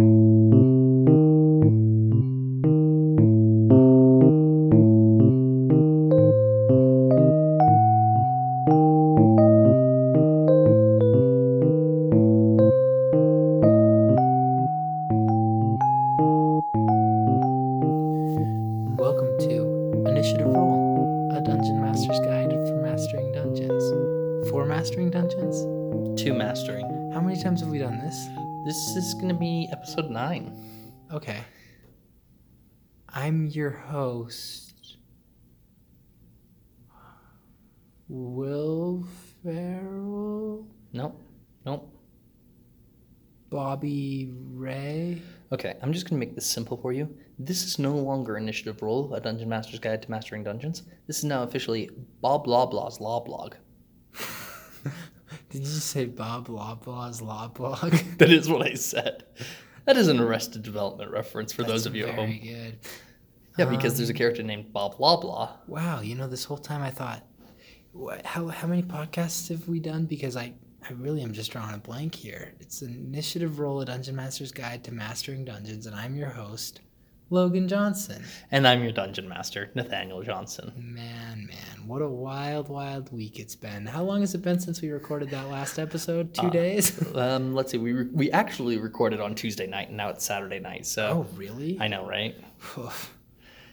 Welcome host, Will Ferrell, Nope. Nope. Bobby Ray. Okay, I'm just going to make this simple for you. This is no longer Initiative Role, a Dungeon Master's Guide to Mastering Dungeons. This is now officially Bob Loblaw's Law Blog. Did you say Bob Loblaw's Law Blog? That is what I said. That is an Arrested Development reference for those of you at home. Very good. Yeah, because there's a character named Bob Loblaw. Wow, you know, this whole time I thought, what, how how many podcasts have we done? Because I I really am just drawing a blank here. It's an initiative role, a dungeon master's guide to mastering dungeons, and I'm your host, Logan Johnson. And I'm your Dungeon Master, Nathaniel Johnson. Man, man, what a wild, wild week it's been. How long has it been since we recorded that last episode? Two days? Um, let's see, we, re- we actually recorded on Tuesday night, and now it's Saturday night, so oh, really? I know, right?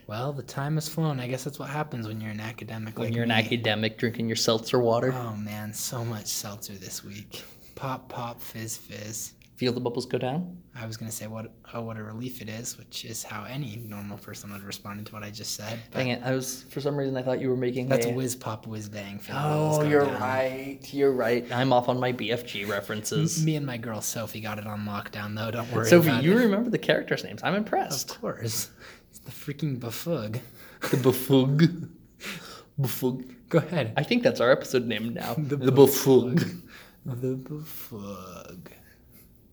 Well, the time has flown. I guess that's what happens when you're an academic. When like you're an academic drinking your seltzer water, Oh man, so much seltzer this week. Pop, pop, fizz, fizz. feel the bubbles go down. I was gonna say what oh what a relief it is, which is how any normal person would respond to what I just said. Dang it! I was for some reason I thought you were making that's a. whiz pop whiz bang. oh, you're down. right. You're right. I'm off on my BFG references. Me and my girl Sophie got it on lockdown though. Don't worry. Sophie, you it. remember the characters' names? I'm impressed. Of course. It's the freaking bufug. The Bufug. Bufug. Go ahead. I think that's our episode name now. The The, Bufug. The bufug.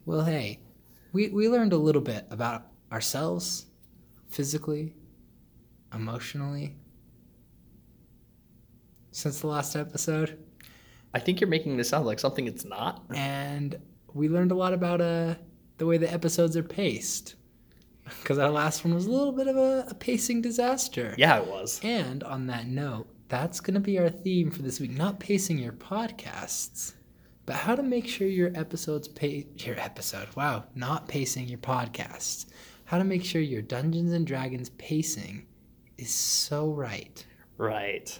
Well, hey, we we learned a little bit about ourselves, physically, emotionally, since the last episode. I think you're making this sound like something it's not. and we learned a lot about uh, the way the episodes are paced. Because our last one was a little bit of a, a pacing disaster. Yeah, it was. And on that note, that's going to be our theme for this week. Not pacing your podcasts, but how to make sure your episodes pace your episode. Wow, not pacing your podcasts. How to make sure your Dungeons and Dragons pacing is so right. Right.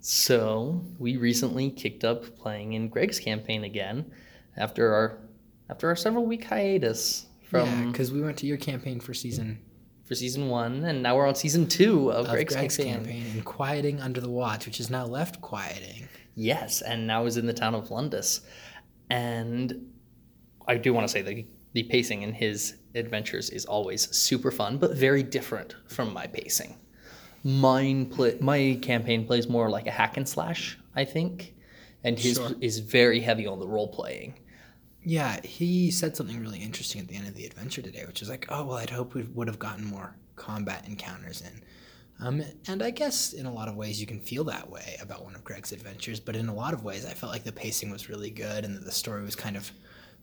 So we recently kicked up playing in Greg's campaign again after our after our several week hiatus from because we went to your campaign for season for season one, and now we're on season two of, of Greg's, Greg's campaign. campaign and quieting under the watch, which is now left quieting. Yes, and now is in the town of Lundus. And I do want to say that the pacing in his adventures is always super fun, but very different from my pacing. Mine play, my campaign plays more like a hack and slash, I think, and his Sure. is very heavy on the role playing. Yeah, he said something really interesting at the end of the adventure today, which is like, oh, well, I'd hope we would have gotten more combat encounters in. Um, and I guess in a lot of ways you can feel that way about one of Greg's adventures, but in a lot of ways I felt like the pacing was really good and that the story was kind of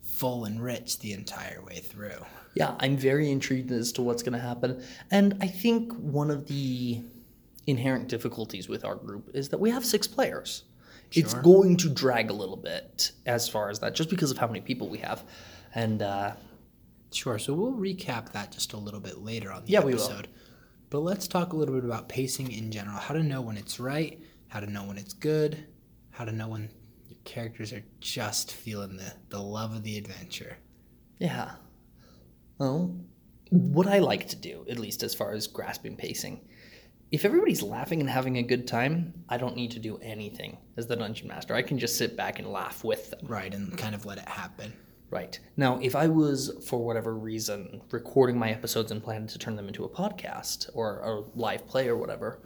full and rich the entire way through. Yeah, I'm very intrigued as to what's going to happen. And I think one of the inherent difficulties with our group is that we have six players. It's going to drag a little bit as far as that, just because of how many people we have. And uh, Sure, so we'll recap that just a little bit later on the Yeah, we will. episode. But let's talk a little bit about pacing in general. How to know when it's right, how to know when it's good, how to know when your characters are just feeling the, the love of the adventure. yeah. Well, what I like to do, at least as far as grasping pacing, if everybody's laughing and having a good time, I don't need to do anything as the dungeon master. I can just sit back and laugh with them. Right, and kind of let it happen. Right. Now, if I was, for whatever reason, recording my episodes and planning to turn them into a podcast or a live play or whatever,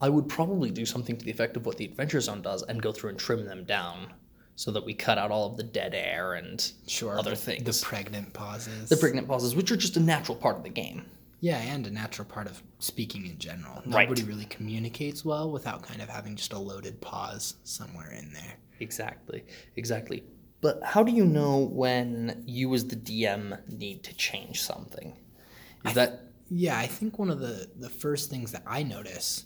I would probably do something to the effect of what the Adventure Zone does and go through and trim them down so that we cut out all of the dead air and Sure. other the, things. The pregnant pauses. The pregnant pauses, which are just a natural part of the game. Yeah, and a natural part of speaking in general. Right. Nobody really communicates well without kind of having just a loaded pause somewhere in there. Exactly. Exactly. But how do you know when you, as the DM, need to change something? Is that Yeah, I think one of the the first things that I notice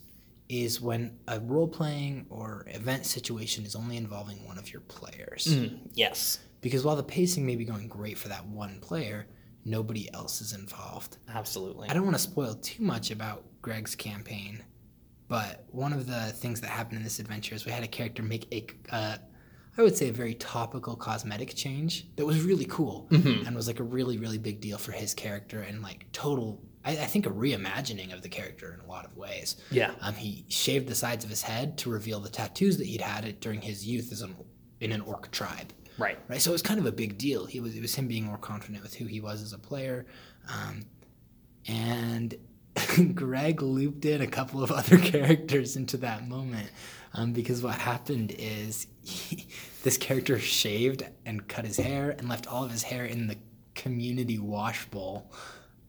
is when a role playing or event situation is only involving one of your players. Mm, yes, Because while the pacing may be going great for that one player, nobody else is involved. absolutely. I don't want to spoil too much about Greg's campaign, but one of the things that happened in this adventure is we had a character make a, uh, I would say, a very topical cosmetic change that was really cool and was like a really, really big deal for his character and like total, I, I think, a reimagining of the character in a lot of ways. Yeah. Um, he shaved the sides of his head to reveal the tattoos that he'd had during his youth as an, in an orc tribe Right. right? So it was kind of a big deal. He was it was him being more confident with who he was as a player, um, and Greg looped in a couple of other characters into that moment um, because what happened is he, this character shaved and cut his hair and left all of his hair in the community wash bowl.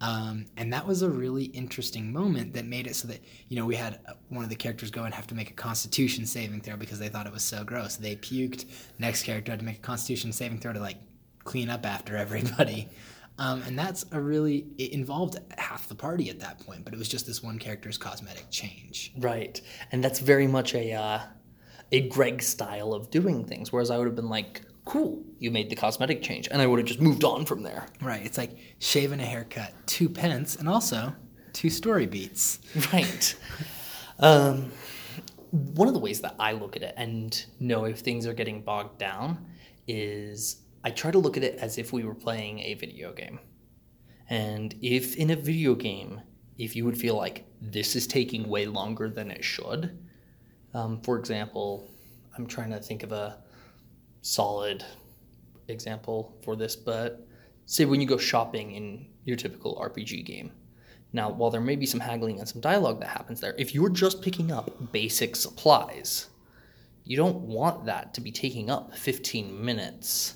Um, and that was a really interesting moment that made it so that you know we had uh, one of the characters go and have to make a Constitution saving throw because they thought it was so gross. They puked. Next character had to make a Constitution saving throw to like clean up after everybody, um, and that's a really it involved half the party at that point. But it was just this one character's cosmetic change. Right. And that's very much a uh, a Greg style of doing things. Whereas I would have been like, cool, you made the cosmetic change. And I would have just moved on from there. Right. It's like shaving a haircut, two pence, and also two story beats. Right. um, one of the ways that I look at it and know if things are getting bogged down is I try to look at it as if we were playing a video game. And if in a video game, if you would feel like this is taking way longer than it should, um, for example, I'm trying to think of a solid example for this, but say when you go shopping in your typical RPG game. Now, while there may be some haggling and some dialogue that happens there, if you're just picking up basic supplies, you don't want that to be taking up 15 minutes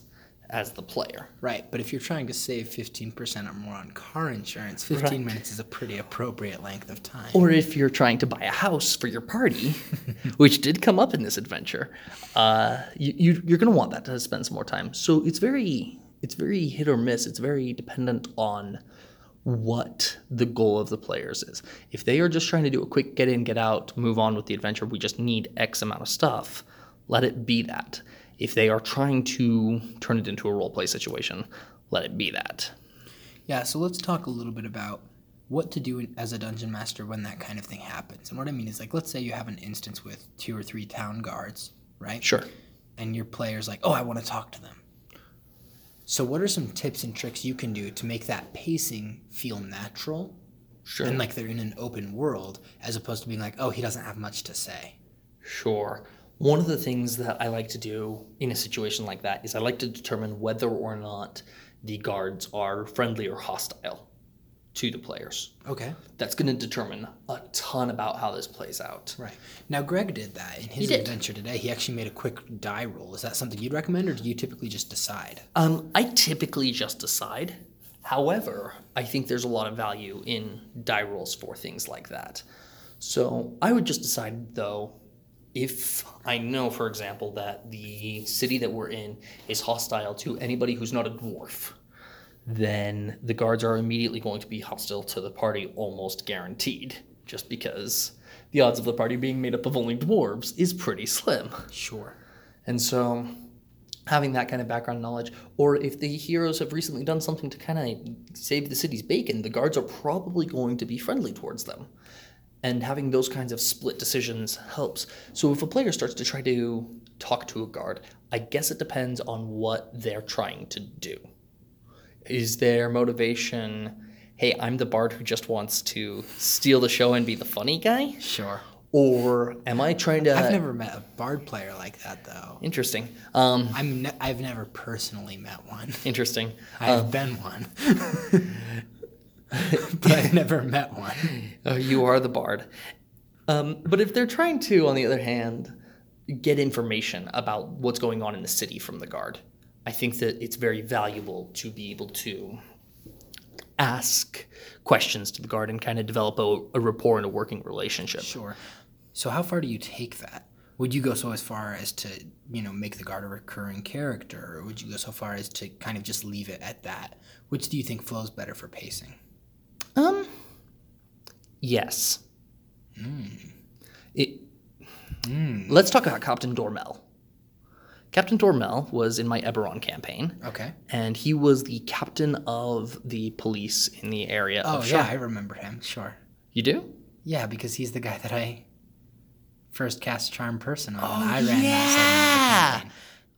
as the player. Right, but if you're trying to save 15% or more on car insurance, 15 Right. minutes is a pretty appropriate length of time. Or if you're trying to buy a house for your party, which did come up in this adventure, uh, you, you, you're going to want that to spend some more time. So it's very it's very hit or miss. It's very dependent on what the goal of the players is. If they are just trying to do a quick get in, get out, move on with the adventure, we just need X amount of stuff, let it be that. If they are trying to turn it into a role play situation, let it be that. Yeah, so let's talk a little bit about what to do as a dungeon master when that kind of thing happens. And what I mean is, like, let's say you have an instance with two or three town guards, right? Sure. And your player's like, oh, I want to talk to them. So, what are some tips and tricks you can do to make that pacing feel natural Sure. and like they're in an open world as opposed to being like, oh, he doesn't have much to say? Sure. One of the things that I like to do in a situation like that is I like to determine whether or not the guards are friendly or hostile to the players. Okay. That's going to determine a ton about how this plays out. Right. Now, Greg did that in his adventure today. He actually made a quick die roll. Is that something you'd recommend, or do you typically just decide? Um, I typically just decide. However, I think there's a lot of value in die rolls for things like that. So I would just decide, though, if I know, for example, that the city that we're in is hostile to anybody who's not a dwarf, then the guards are immediately going to be hostile to the party, almost guaranteed, just because the odds of the party being made up of only dwarves is pretty slim. Sure. And so having that kind of background knowledge, or if the heroes have recently done something to kind of save the city's bacon, the guards are probably going to be friendly towards them. And having those kinds of split decisions helps. So if a player starts to try to talk to a guard, I guess it depends on what they're trying to do. Is their motivation, hey, I'm the bard who just wants to steal the show and be the funny guy? Sure. Or am I trying to. I've never met a bard player like that, though. Interesting. Um, I'm ne- I've never personally met one. interesting. I've been one, but I've never met one. Uh, you are the bard. Um, but if they're trying to, on the other hand, get information about what's going on in the city from the guard, I think that it's very valuable to be able to ask questions to the guard and kind of develop a, a rapport and a working relationship. Sure. So how far do you take that? would you go so as far as to you know make the guard a recurring character, or would you go so far as to kind of just leave it at that? Which do you think flows better for pacing? Um, yes. It, Let's talk about Captain Dormel. Captain Dormel was in my Eberron campaign, Okay. and he was the captain of the police in the area Oh of yeah, I remember him. Sure. You do? Yeah, because he's the guy that I first cast Charm Person on. Oh, I ran yeah.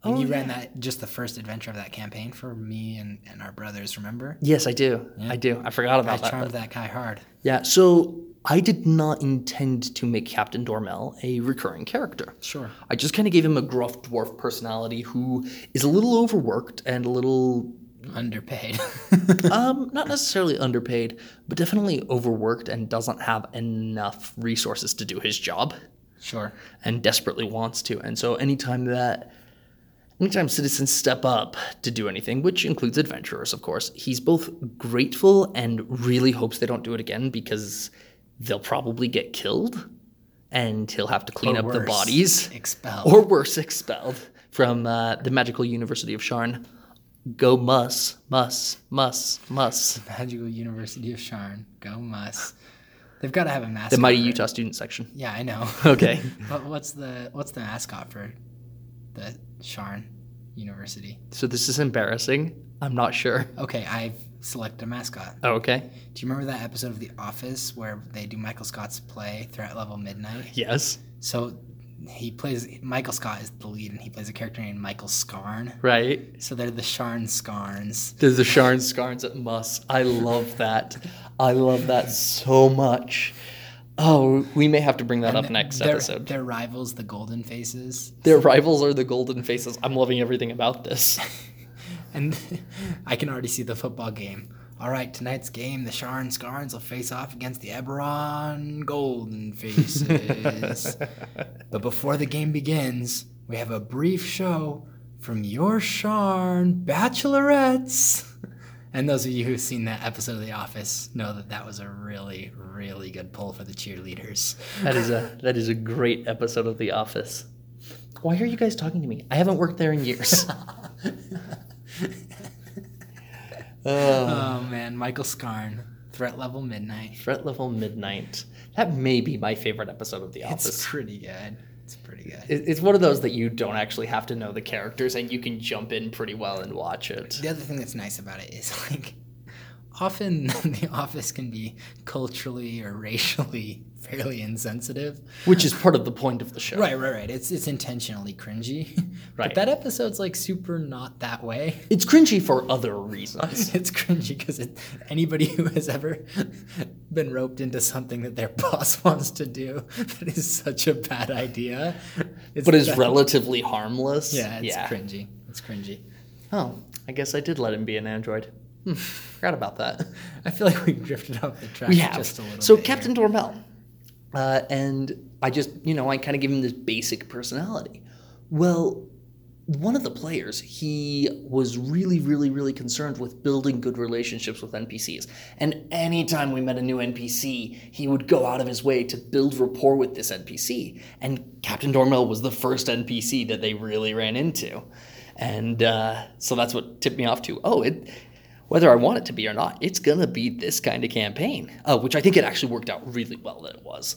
That segment of the campaign. And Oh, you ran that just the first adventure of that campaign for me and, and our brothers, remember? Yes, I do. I do. I forgot I about that. charmed but- that guy hard. Yeah, so I did not intend to make Captain Dormel a recurring character. Sure. I just kind of gave him a gruff dwarf personality who is a little overworked and a little Underpaid. um, not necessarily underpaid, but definitely overworked and doesn't have enough resources to do his job sure. and desperately wants to. And so anytime that anytime citizens step up to do anything, which includes adventurers, of course, he's both grateful and really hopes they don't do it again because they'll probably get killed and he'll have to clean Or up the bodies Expelled. or worse, expelled from uh, the magical University of Sharn. Go Mus, Mus, Mus, Mus. Magical University of Sharn. Go Mus. They've got to have a mascot. The mighty? Utah student section. Yeah, I know. Okay. What, what's the what's the mascot for the Sharn University? So this is embarrassing. I'm not sure. Okay, I've selected a mascot. Oh, okay. Do you remember that episode of The Office where they do Michael Scott's play Threat Level Midnight? Yes. So he plays Michael Scott is the lead, and he plays a character named Michael Scarn. Right. So they're the Sharn Scarns. There's the Sharn Scarns at Mus. I love that. I love that so much. Oh, we may have to bring that up next their, episode. Their rivals, the Golden Faces, Their rivals are the Golden Faces. I'm loving everything about this. and I can already see the football game. All right, tonight's game, the Sharn Scarns will face off against the Eberron Golden Faces. but before the game begins, we have a brief show from your Sharn Bachelorettes. And those of you who've seen that episode of The Office know that that was a really, really good pull for the cheerleaders. That is a that is a great episode of The Office. Why are you guys talking to me? I haven't worked there in years. Uh. Oh man, Michael Scarn, Threat Level Midnight. Threat level midnight. That may be my favorite episode of The Office. It's pretty good. It's pretty good. It- It's one of those that you don't actually have to know the characters and you can jump in pretty well and watch it. The other thing that's nice about it is like often the office can be culturally or racially fairly insensitive. Which is part of the point of the show. Right, right, right. It's it's intentionally cringy. Right. But that episode's like super not that way. It's cringy for other reasons. It's cringy because it, anybody who has ever been roped into something that their boss wants to do that is such a bad idea. It's but is relatively harmless. Yeah, it's yeah. cringy. It's cringy. Oh, I guess I did let him be an android. Hmm, forgot about that. I feel like we've drifted off the track We have. just a little so bit. Captain here. Dormel, uh, and I just you know I kind of give him this basic personality. Well, one of the players he was really really really concerned with building good relationships with NPCs, and anytime we met a new NPC, he would go out of his way to build rapport with this NPC. And Captain Dormel was the first NPC that they really ran into, and uh, so that's what tipped me off to oh it whether I want it to be or not, it's gonna be this kind of campaign, uh, which I think it actually worked out really well that it was.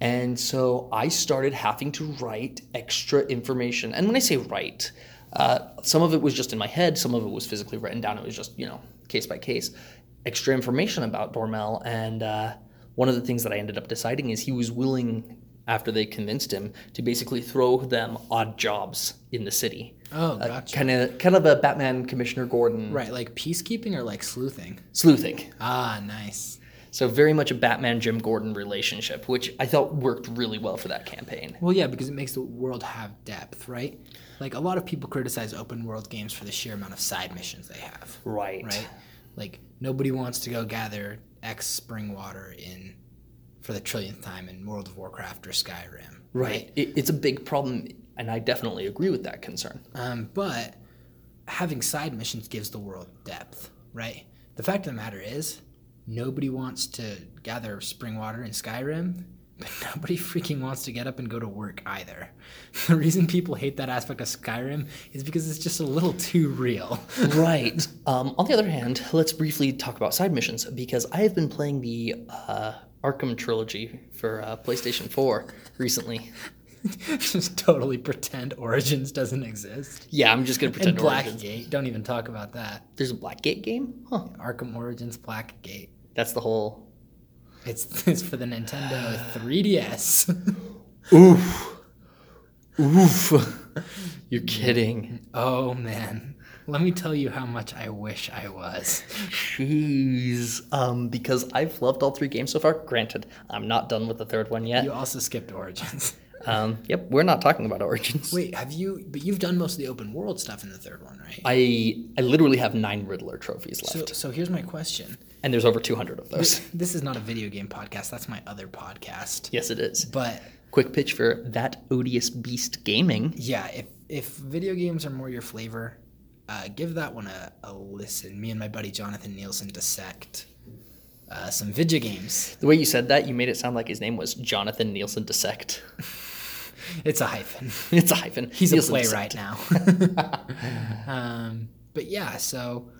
And so I started having to write extra information. And when I say write, uh, some of it was just in my head, some of it was physically written down. It was just, you know, case by case, extra information about Dormel. And uh, one of the things that I ended up deciding is he was willing, after they convinced him, to basically throw them odd jobs in the city. Oh, gotcha. Kind of, kind of a Batman Commissioner Gordon right, like peacekeeping or like sleuthing? sleuthing. Ah, nice. So very much a Batman Jim Gordon relationship, which I thought worked really well for that campaign. Well, yeah, because it makes the world have depth, right? Like a lot of people criticize open world games for the sheer amount of side missions they have, Right. right? Like nobody wants to go gather X spring water in for the trillionth time in World of Warcraft or Skyrim, Right. It, it's a big problem, and I definitely agree with that concern. Um, but having side missions gives the world depth, right? The fact of the matter is, nobody wants to gather spring water in Skyrim, but nobody freaking wants to get up and go to work either. The reason people hate that aspect of Skyrim is because it's just a little too real. right. Um, on the other hand, let's briefly talk about side missions because I have been playing the uh, Arkham trilogy for uh, PlayStation 4 recently. just totally pretend Origins doesn't exist. Yeah, I'm just gonna pretend and Origins. Blackgate. Don't even talk about that. There's a Blackgate game? Huh. Arkham Origins Blackgate. That's the whole. It's it's for the Nintendo 3DS. Oof. Oof. You're kidding. oh man. Let me tell you how much I wish I was. Jeez. Um, because I've loved all three games so far. Granted, I'm not done with the third one yet. You also skipped Origins. Um, yep, we're not talking about Origins. Wait, have you? But you've done most of the open world stuff in the third one, right? I I literally have nine Riddler trophies So, left, so here's my question. and there's over 200 of those. This is not a video game podcast. That's my other podcast. yes, it is. But Quick pitch for that odious beast gaming. yeah, if if video games are more your flavor, uh, give that one a, a listen. Me and my buddy Jonathan Nielsen dissect uh, some video games. The way you said that, you made it sound like his name was Jonathan Nielsen Dissect. It's a hyphen. it's a hyphen. He's a Nielsen playwright now. um, but yeah, so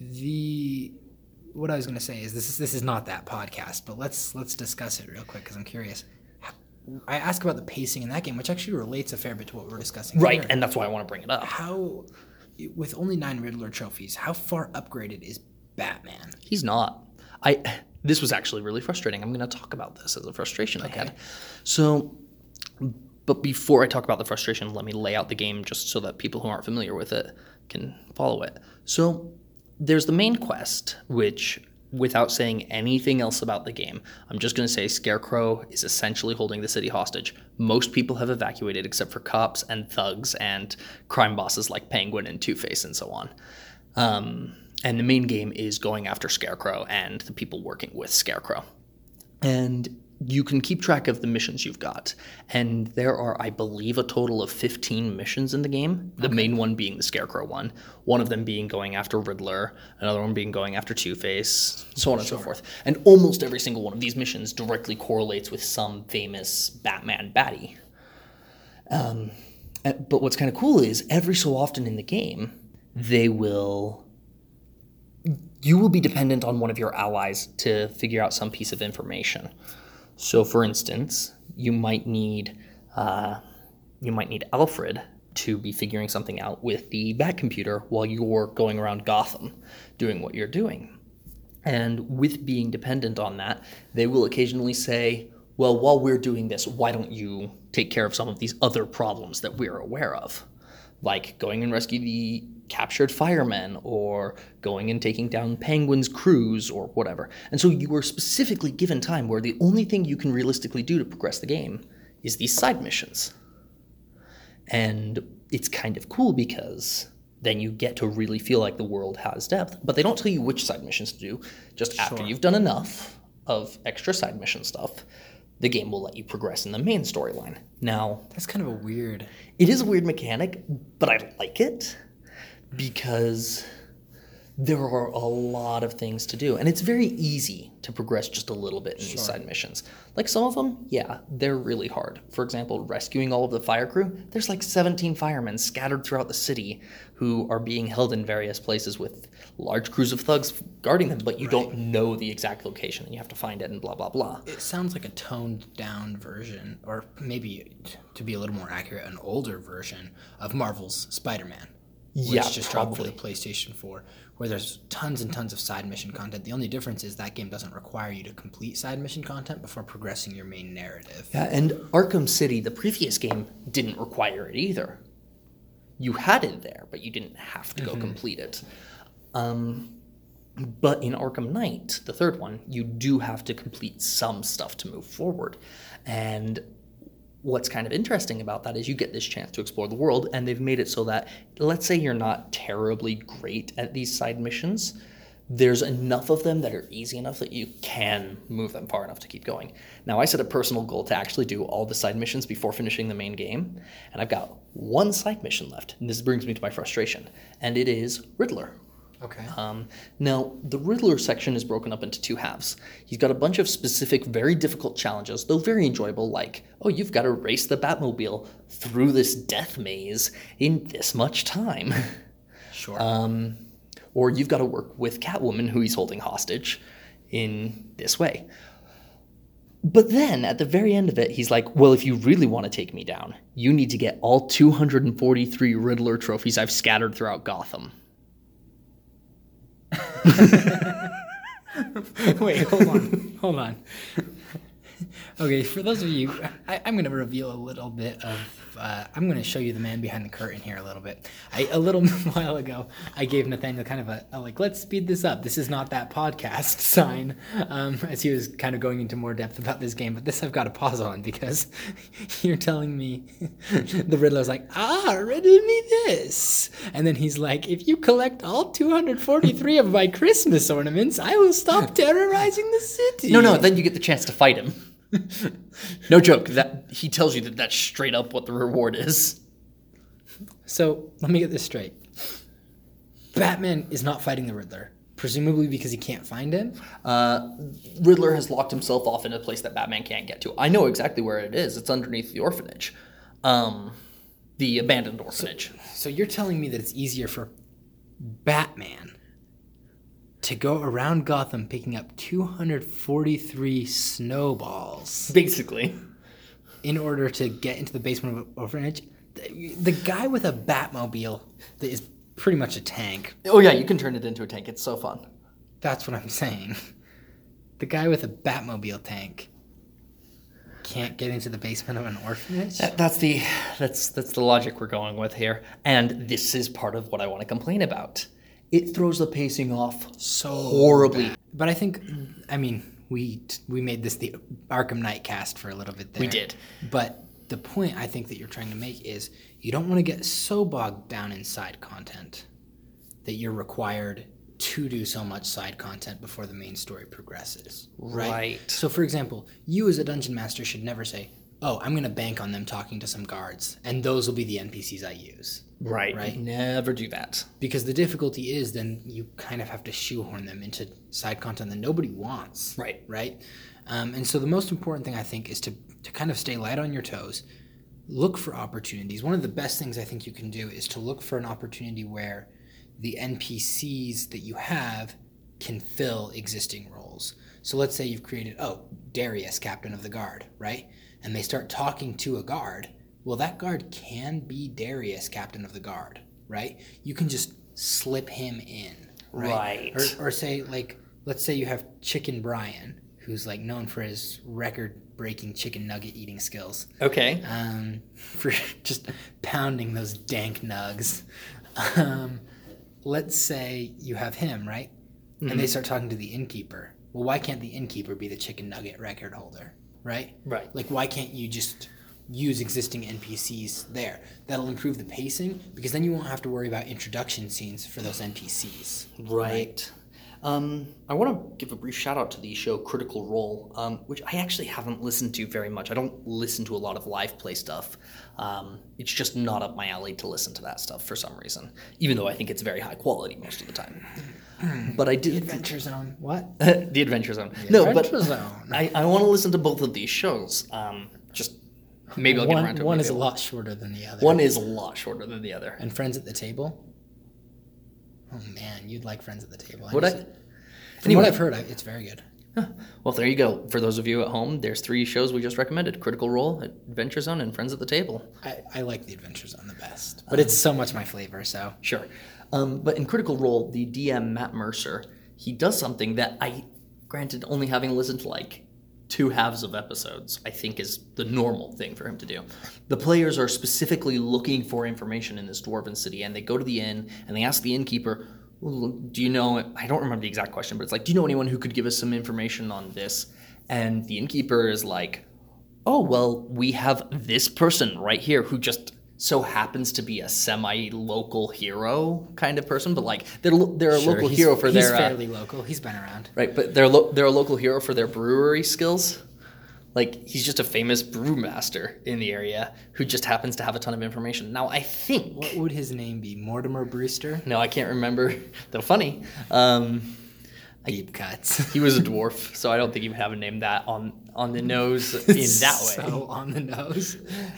the what I was going to say is this is this is not that podcast, but let's let's discuss it real quick because I'm curious. I asked about the pacing in that game, which actually relates a fair bit to what we're discussing. Right, here. and that's why I want to bring it up. how, with only nine Riddler trophies, how far upgraded is Batman? He's not. I. This was actually really frustrating. I'm going to talk about this as a frustration I had. So, but before I talk about the frustration, let me lay out the game just so that people who aren't familiar with it can follow it. So, there's the main quest, which, without saying anything else about the game, I'm just going to say Scarecrow is essentially holding the city hostage. Most people have evacuated except for cops and thugs and crime bosses like Penguin and Two Face and so on. Um, and the main game is going after Scarecrow and the people working with Scarecrow. And you can keep track of the missions you've got. And there are, I believe, a total of 15 missions in the game. The main one being the Scarecrow one, one of them being going after Riddler, another one being going after Two Face, so on and so forth. And almost every single one of these missions directly correlates with some famous Batman baddie. Um, uh, but what's kind of cool is every so often in the game, they will you will be dependent on one of your allies to figure out some piece of information. So, for instance, you might need uh, you might need Alfred to be figuring something out with the Bat computer while you're going around Gotham doing what you're doing. And with being dependent on that, they will occasionally say, "Well, while we're doing this, why don't you take care of some of these other problems that we're aware of?" Like going and rescue the captured firemen or going and taking down Penguin's crews or whatever. And so you are specifically given time where the only thing you can realistically do to progress the game is these side missions. And it's kind of cool because then you get to really feel like the world has depth. But they don't tell you which side missions to do. Just after you've done enough of extra side mission stuff, the game will let you progress in the main storyline. Now, That's kind of a weird. it is a weird mechanic, but I like it because there are a lot of things to do. And it's very easy to progress just a little bit in these side missions. Like some of them, yeah, they're really hard. For example, rescuing all of the fire crew, there's like 17 firemen scattered throughout the city who are being held in various places with large crews of thugs guarding them, but you don't know the exact location and you have to find it and blah, blah, blah. It sounds like a toned down version, or maybe to be a little more accurate, an older version of Marvel's Spider Man. Yeah, which just dropped for the PlayStation 4, where there's tons and tons of side mission content. The only difference is that game doesn't require you to complete side mission content before progressing your main narrative. Yeah, and Arkham City, the previous game, didn't require it either. You had it there, but you didn't have to go complete it. Um, but in Arkham Knight, the third one, you do have to complete some stuff to move forward. And what's kind of interesting about that is you get this chance to explore the world, and they've made it so that, let's say you're not terribly great at these side missions, there's enough of them that are easy enough that you can move them far enough to keep going. Now, I set a personal goal to actually do all the side missions before finishing the main game, and I've got one side mission left, and this brings me to my frustration, and it is Riddler. Okay. Um, now, the Riddler section is broken up into two halves. He's got a bunch of specific, very difficult challenges, though very enjoyable, like, oh, you've got to race the Batmobile through this death maze in this much time. Sure. Um, or you've got to work with Catwoman, who he's holding hostage, in this way. But then at the very end of it, he's like, Well, if you really want to take me down, you need to get all 243 Riddler trophies I've scattered throughout Gotham. Wait, hold on. hold on. Okay, for those of you, I, I'm going to reveal a little bit of. Uh, I'm going to show you the man behind the curtain here a little bit. I, a little while ago, I gave Nathaniel kind of a, a like, let's speed this up. This is not that podcast sign, um, as he was kind of going into more depth about this game. But this I've got to pause on because you're telling me the Riddler's like, ah, riddle me this. And then he's like, if you collect all 243 of my Christmas ornaments, I will stop terrorizing the city. No, no, then you get the chance to fight him. No joke. That he tells you that that's straight up what the reward is. So let me get this straight. Batman is not fighting the Riddler, presumably because he can't find him. Uh, Riddler has locked himself off in a place that Batman can't get to. I know exactly where it is. It's underneath the orphanage, um, the abandoned orphanage. So you're telling me that it's easier for Batman to go around Gotham picking up 243 snowballs Basically, in order to get into the basement of an orphanage? The, the guy with a Batmobile that is pretty much a tank. oh yeah, you can turn it into a tank. It's so fun. That's what I'm saying. The guy with a Batmobile tank can't get into the basement of an orphanage? That- That's the that's that's the logic we're going with here, and this is part of what I want to complain about. It throws the pacing off so horribly. bad. But I think, I mean, we we made this the Arkham Knight cast for a little bit there. We did. But the point I think that you're trying to make is you don't want to get so bogged down in side content that you're required to do so much side content before the main story progresses. Right. Right. So, for example, you as a dungeon master should never say, "Oh, I'm going to bank on them talking to some guards, and those will be the NPCs I use." Right. Right. Never do that. because the difficulty is then you kind of have to shoehorn them into side content that nobody wants Right. right um, and so the most important thing i think is to, to kind of stay light on your toes look for opportunities one of the best things i think you can do is to look for an opportunity where the npcs that you have can fill existing roles so let's say you've created oh darius captain of the guard right and they start talking to a guard well that guard can be darius captain of the guard right you can just slip him in right, Right. Or, or say like let's say you have chicken brian who's like known for his record breaking chicken nugget eating skills Okay. um, for just pounding those dank nugs. Um, let's say you have him, right? And they start talking to the innkeeper. Well, why can't the innkeeper be the chicken nugget record holder, right? Right. Like, why can't you just use existing NPCs there? That'll improve the pacing because then you won't have to worry about introduction scenes for those NPCs. Right. Um, I want to give a brief shout out to the show Critical Role, um, which I actually haven't listened to very much. I don't listen to a lot of live play stuff. Um, it's just not up my alley to listen to that stuff for some reason, even though I think it's very high quality most of the time. But I did The Adventure Zone. What? the Adventure Zone. no, but Adventure Zone. I, I want to listen to both of these shows. Um, just maybe I'll get around One, to it. one is a lot shorter than the other. One is a lot shorter than the other. And Friends at the Table? Oh man, you'd like Friends at the Table. Would I? From anyway. what I've heard, I, it's very good. Well, there you go. For those of you at home, there's three shows we just recommended: Critical Role, Adventure Zone, and Friends at the Table. I, I like the Adventure Zone the best, but it's so much my flavor. So Sure. Um, but in Critical Role, the DM Matt Mercer, he does something that I, granted, only having listened to like two halves of episodes, I think is the normal thing for him to do. The players are specifically looking for information in this dwarven city, and they go to the inn and they ask the innkeeper, "Do you know?" I don't remember the exact question, but it's like, "Do you know anyone who could give us some information on this?" And the innkeeper is like, oh well we have this person right here who just so happens to be a semi-local hero kind of person but like they're lo- they're a local hero for he's their uh, fairly local. He's been around. right but they're lo- they're a local hero for their brewery skills Like he's just a famous brewmaster in the area who just happens to have a ton of information. Now I think What would his name be? Mortimer Brewster? no, I can't remember. Though funny, um, Deep cuts. he was a dwarf, so I don't think he would have a name that on on the nose in that way. So on the nose.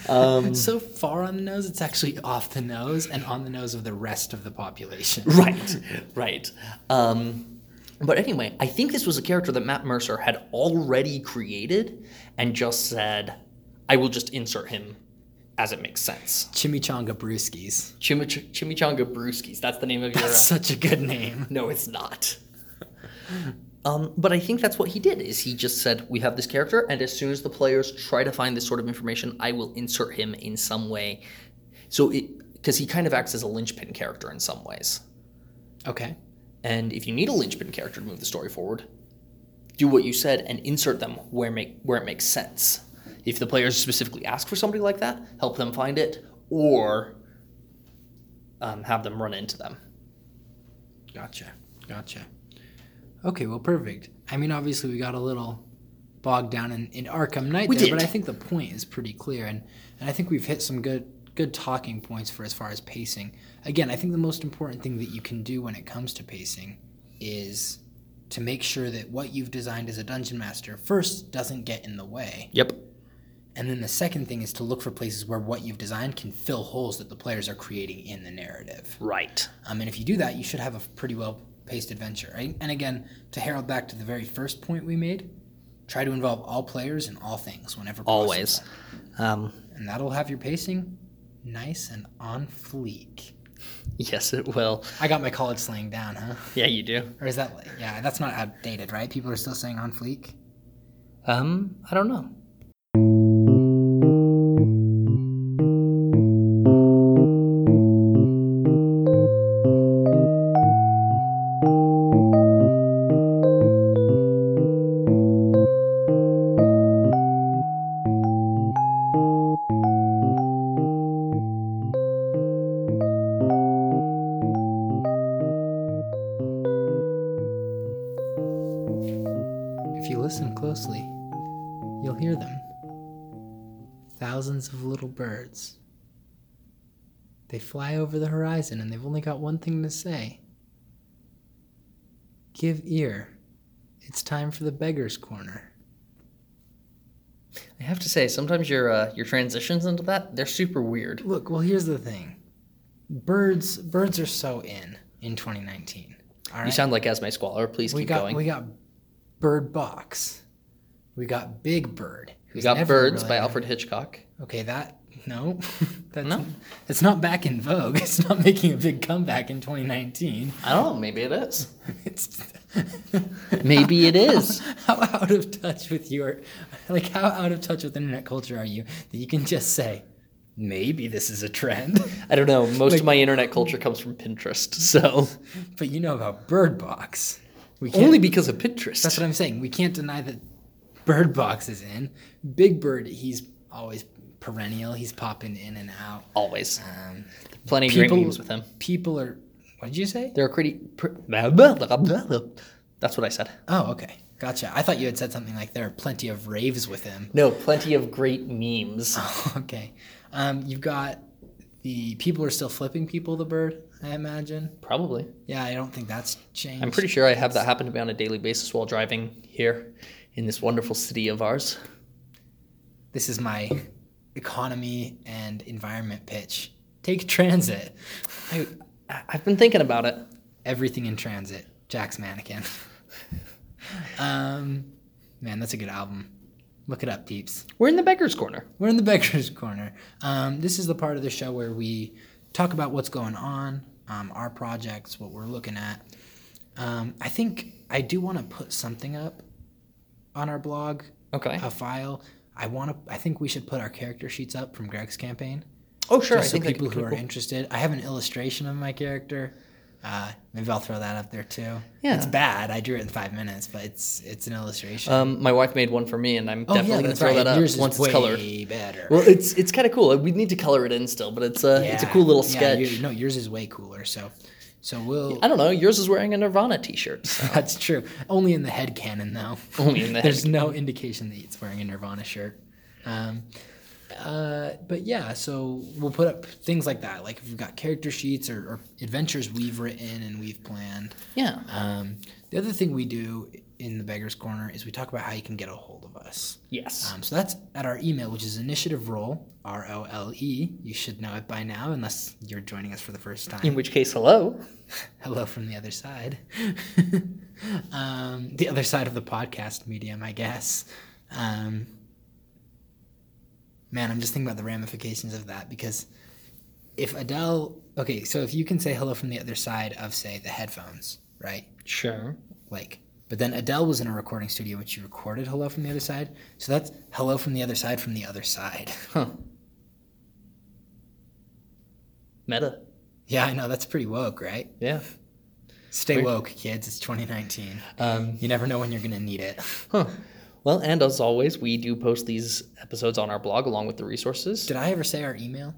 Um, so far on the nose, it's actually off the nose and on the nose of the rest of the population. Right, right. Um, but anyway, I think this was a character that Matt Mercer had already created and just said, I will just insert him as it makes sense. Chimichanga Brewskis. Chimich- Chimichanga Brewskis, that's the name of your. That's Uh, such a good name. no, it's not. Um, but I think that's what he did. Is he just said we have this character, and as soon as the players try to find this sort of information, I will insert him in some way. So it because he kind of acts as a linchpin character in some ways. Okay. And if you need a linchpin character to move the story forward, do what you said and insert them where make where it makes sense. If the players specifically ask for somebody like that, help them find it, or um, have them run into them. Gotcha. Gotcha. Okay, well, perfect. I mean, obviously, we got a little bogged down in, in Arkham Knight We there, did. but I think the point is pretty clear, and, and I think we've hit some good good talking points for as far as pacing. Again, I think the most important thing that you can do when it comes to pacing is to make sure that what you've designed as a dungeon master first doesn't get in the way. Yep. And then the second thing is to look for places where what you've designed can fill holes that the players are creating in the narrative. Right. Um, and if you do that, you should have a pretty well paced adventure, right? And again, to herald back to the very first point we made, try to involve all players in all things whenever possible. Always. Um, And that'll have your pacing nice and on fleek. yes, it will. I got my college slang down, huh? Yeah, you do. Or is that, yeah, that's not outdated, right? People are still saying on fleek? Um, I don't know. Over the horizon and they've only got one thing to say Give ear. It's time for the beggar's corner. I have to say, sometimes your uh, your transitions into that they're super weird. Look, well, here's the thing birds birds are so in in 2019. All right? You sound like Esme Squalor. Please we keep got, going. We got Bird Box. We got Big Bird. We got Birds really by been- Alfred Hitchcock. Okay, that no, that's No? It's not back in vogue. It's not making a big comeback in 2019. I don't know. Maybe it is. It's Maybe it is. How out of touch with your, like, how out of touch with internet culture are you that you can just say, maybe this is a trend, I don't know. Most Like- of my internet culture comes from Pinterest, so but you know about Bird Box. We only because of Pinterest. That's what I'm saying. We can't deny that Bird Box is in. Big Bird, he's always perennial. He's popping in and out. Always. Um, Plenty of great memes with him. people are. What did you say? There are pretty. Pr- That's what I said. Oh, okay. Gotcha. I thought you had said something like there are plenty of raves with him. No, plenty of great memes. okay. Um, you've got the people are still flipping people the bird, I imagine. Probably. Yeah, I don't think that's changed. I'm pretty sure I have that happen to me on a daily basis while driving here in this wonderful city of ours. This is my economy and environment pitch. Take transit. I, I've been thinking about it. Everything in transit. Jack's mannequin. um, man, that's a good album. Look it up, peeps. We're in the beggar's corner. We're in the Beggar's Corner. Um, this is the part of the show where we talk about what's going on, um, our projects, what we're looking at. Um, I think I do want to put something up on our blog, Okay. a file. I want to. I think we should put our character sheets up from Greg's campaign, Oh, sure. just I so think people who be are interested. I have an illustration of my character. Uh, maybe I'll throw that up there too. Yeah. it's bad. I drew it in five minutes, but it's it's an illustration. Um, my wife made one for me, and I'm oh definitely yeah, gonna throw right. that up Yours once is it's way colored. better. Well, it's it's kind of cool. We need to color it in still, but it's a it's a cool little Yeah, sketch. you- no, yours is way cooler. So So we'll. I don't know. Yours is wearing a Nirvana T-shirt. So. That's true. Only in the head canon, though. Only in the There's head no indication that he's wearing a Nirvana shirt. Um, uh, but yeah, so we'll put up things like that. Like if we've got character sheets or, or adventures we've written and we've planned. yeah. Um, the other thing we do in the Beggar's Corner is we talk about how you can get a hold of us. Yes. Um, so that's at our email, which is initiative role, R O L E. You should know it by now, unless you're joining us for the first time. in which case, hello. Hello from the other side. um, the other side of the podcast medium, I guess. Um, man, I'm just thinking about the ramifications of that because if Adele, okay, so if you can say hello from the other side of, say, the headphones, right? Sure. Like, but then Adele was in a recording studio which you recorded hello from the other side. So that's hello from the other side from the other side. Huh. Meta. yeah, I know. That's pretty woke, right? Yeah. Stay Weird. woke, kids. It's 2019. Um, You never know when you're going to need it. huh. Well, and as always, we do post these episodes on our blog along with the resources. Did I ever say our email?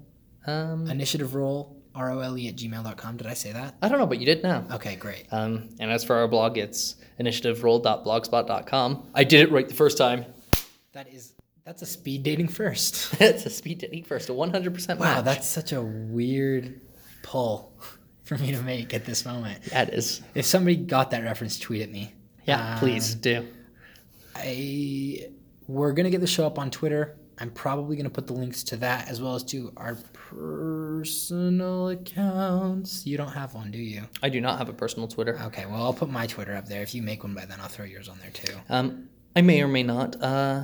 Um, Initiative role R O L E at gmail.com. Did I say that? I don't know, but you did now. Okay, great. Um, and as for our blog, it's initiativeroll.blogspot.com. I did it right the first time. That is, that's a speed dating first. that's a speed dating first, a 100% Wow, match. that's such a weird pull for me to make at this moment. Yeah, it is. If somebody got that reference, tweet at me. Yeah, Um, please do. I we're gonna get the show up on Twitter. I'm probably gonna put the links to that as well as to our personal accounts. You don't have one, do you? I do not have a personal Twitter. Okay, well I'll put my Twitter up there. If you make one by then, I'll throw yours on there too. Um, I may or may not. Uh,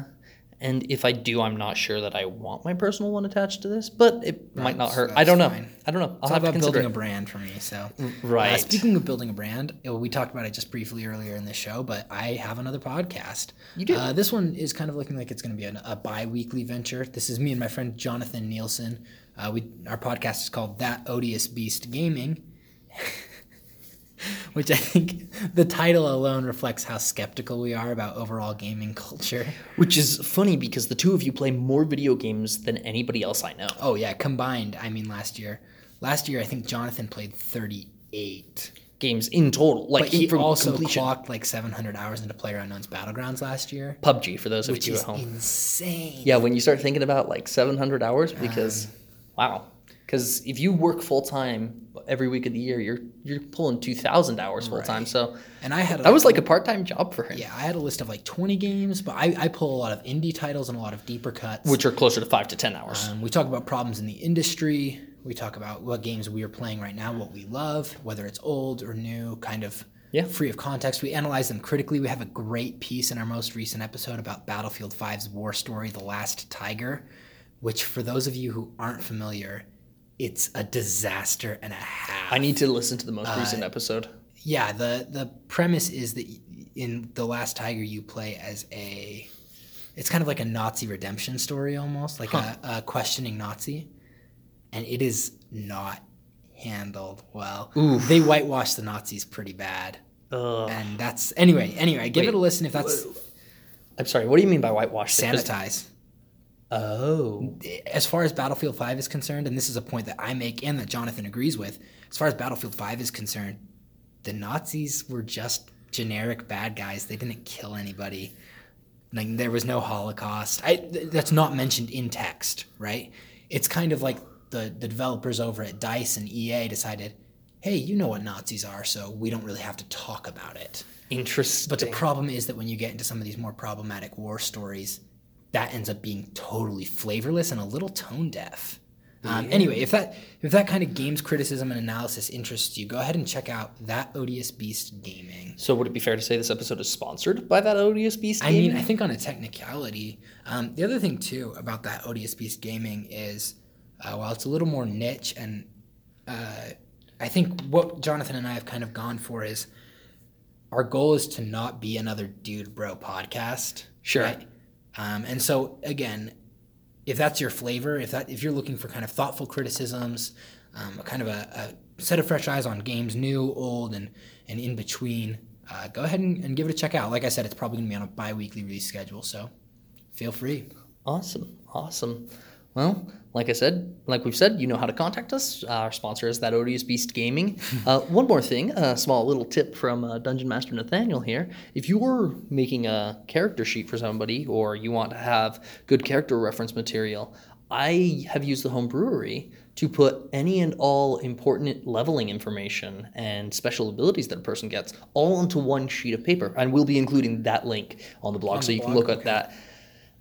and if I do, I'm not sure that I want my personal one attached to this, but it might not hurt. I don't know. fine. I don't know. I'll It's have about building a brand for me. So, Right. Uh, speaking of building a brand, we talked about it just briefly earlier in the show, but I have another podcast. You do? Uh, this one is kind of looking like it's going to be an, a bi-weekly venture. This is me and my friend Jonathan Nielsen. Uh, we our podcast is called That Odious Beast Gaming, which I think the title alone reflects how skeptical we are about overall gaming culture. Which is funny because the two of you play more video games than anybody else I know. Oh yeah, combined. I mean, last year, last year I think Jonathan played thirty-eight. Games in total, like But he from also completion. clocked like 700 hours into PlayerUnknown's Battlegrounds last year, PUBG for those of you at home. insane. Yeah, when you start thinking about like 700 hours, because Um, wow, because if you work full time every week of the year, you're you're pulling 2,000 hours full time. Right. So And I had that was like a part time job for him, yeah, I had a list of like 20 games, but I, I pull a lot of indie titles and a lot of deeper cuts. which are closer to five to 10 hours. um, we talk about problems in the industry. We talk about what games we are playing right now, what we love, whether it's old or new, kind of Yeah. free of context. We analyze them critically. We have a great piece in our most recent episode about Battlefield 5's war story, The Last Tiger, which, for those of you who aren't familiar, it's a disaster and a half. I need to listen to the most recent Uh, episode. Yeah, the the premise is that in The Last Tiger you play as a it's kind of like a Nazi redemption story almost, like a, a questioning Nazi. And it is not handled well. Oof. They whitewash the Nazis pretty bad. Ugh. And that's anyway, anyway, give Wait, it a listen if that's I'm sorry. What do you mean by whitewash? Sanitize. Oh, As far as Battlefield 5 is concerned, and this is a point that I make and that Jonathan agrees with, as far as Battlefield 5 is concerned, the Nazis were just generic bad guys. They didn't kill anybody. Like there was no Holocaust. I, th- that's not mentioned in text, right? It's kind of like the, the developers over at DICE and EA decided, hey, you know what Nazis are, so we don't really have to talk about it. interesting. But the problem is that when you get into some of these more problematic war stories, that ends up being totally flavorless and a little tone deaf. Um, Anyway, if that if that kind of games criticism and analysis interests you, go ahead and check out that odious beast gaming. so would it be fair to say this episode is sponsored by that odious beast? Gaming? I mean, I think on a technicality, um, the other thing too about that odious beast gaming is, uh, while it's a little more niche, and uh, I think what Jonathan and I have kind of gone for is, our goal is to not be another dude bro podcast. Sure. Um, and so again, if that's your flavor, if that if you're looking for kind of thoughtful criticisms, um, a kind of a, a set of fresh eyes on games, new, old, and and in between, uh, go ahead and, and give it a check out. Like I said, it's probably gonna be on a bi-weekly release schedule, so feel free. Awesome, awesome. Well, like I said, like we've said, you know how to contact us. Our sponsor is that Odious Beast Gaming. uh, one more thing, a small little tip from uh, Dungeon Master Nathaniel here. If you're making a character sheet for somebody, or you want to have good character reference material, I have used the home brewery to put any and all important leveling information and special abilities that a person gets all onto one sheet of paper. And we'll be including that link on the blog On so the you can blog, look at okay. that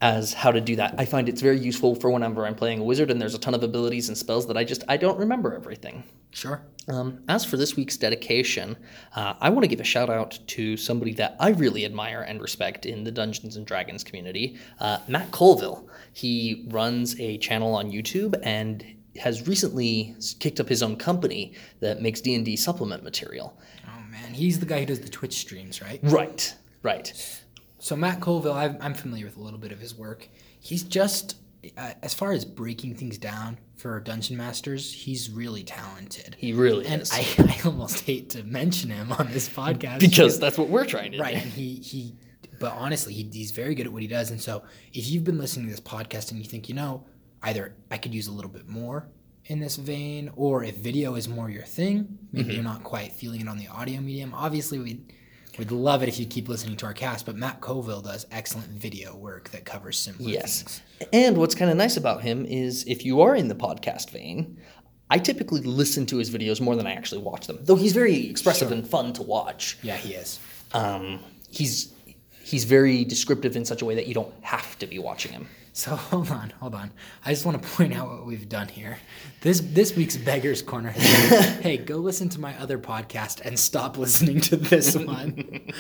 as how to do that. I find it's very useful for whenever I'm playing a wizard and there's a ton of abilities and spells that I just I don't remember everything. Sure. Um, as for this week's dedication, uh, I want to give a shout out to somebody that I really admire and respect in the Dungeons and Dragons community, uh, Matt Colville. He runs a channel on YouTube and has recently kicked up his own company that makes D and D supplement material. Oh man, he's the guy who does the Twitch streams, right? Right, right. So Matt Colville, I've, I'm familiar with a little bit of his work. He's just, uh, as far as breaking things down for dungeon masters, he's really talented. He really and is. I, I almost hate to mention him on this podcast because that's what we're trying to right, do. and he he, but honestly, he, he's very good at what he does. And so, if you've been listening to this podcast and you think, you know, either I could use a little bit more in this vein, or if video is more your thing, maybe Mm-hmm. you're not quite feeling it on the audio medium. Obviously, we'd we'd love it if you keep listening to our cast. But Matt Colville does excellent video work that covers similar Yes. things. And what's kind of nice about him is if you are in the podcast vein, I typically listen to his videos more than I actually watch them. Though he's very expressive and fun to watch. Yeah, he is. Um, he's he's very descriptive in such a way that you don't have to be watching him. So hold on, hold on. I just want to point out what we've done here. This this week's beggars corner. Has been, hey, go listen to my other podcast and stop listening to this one.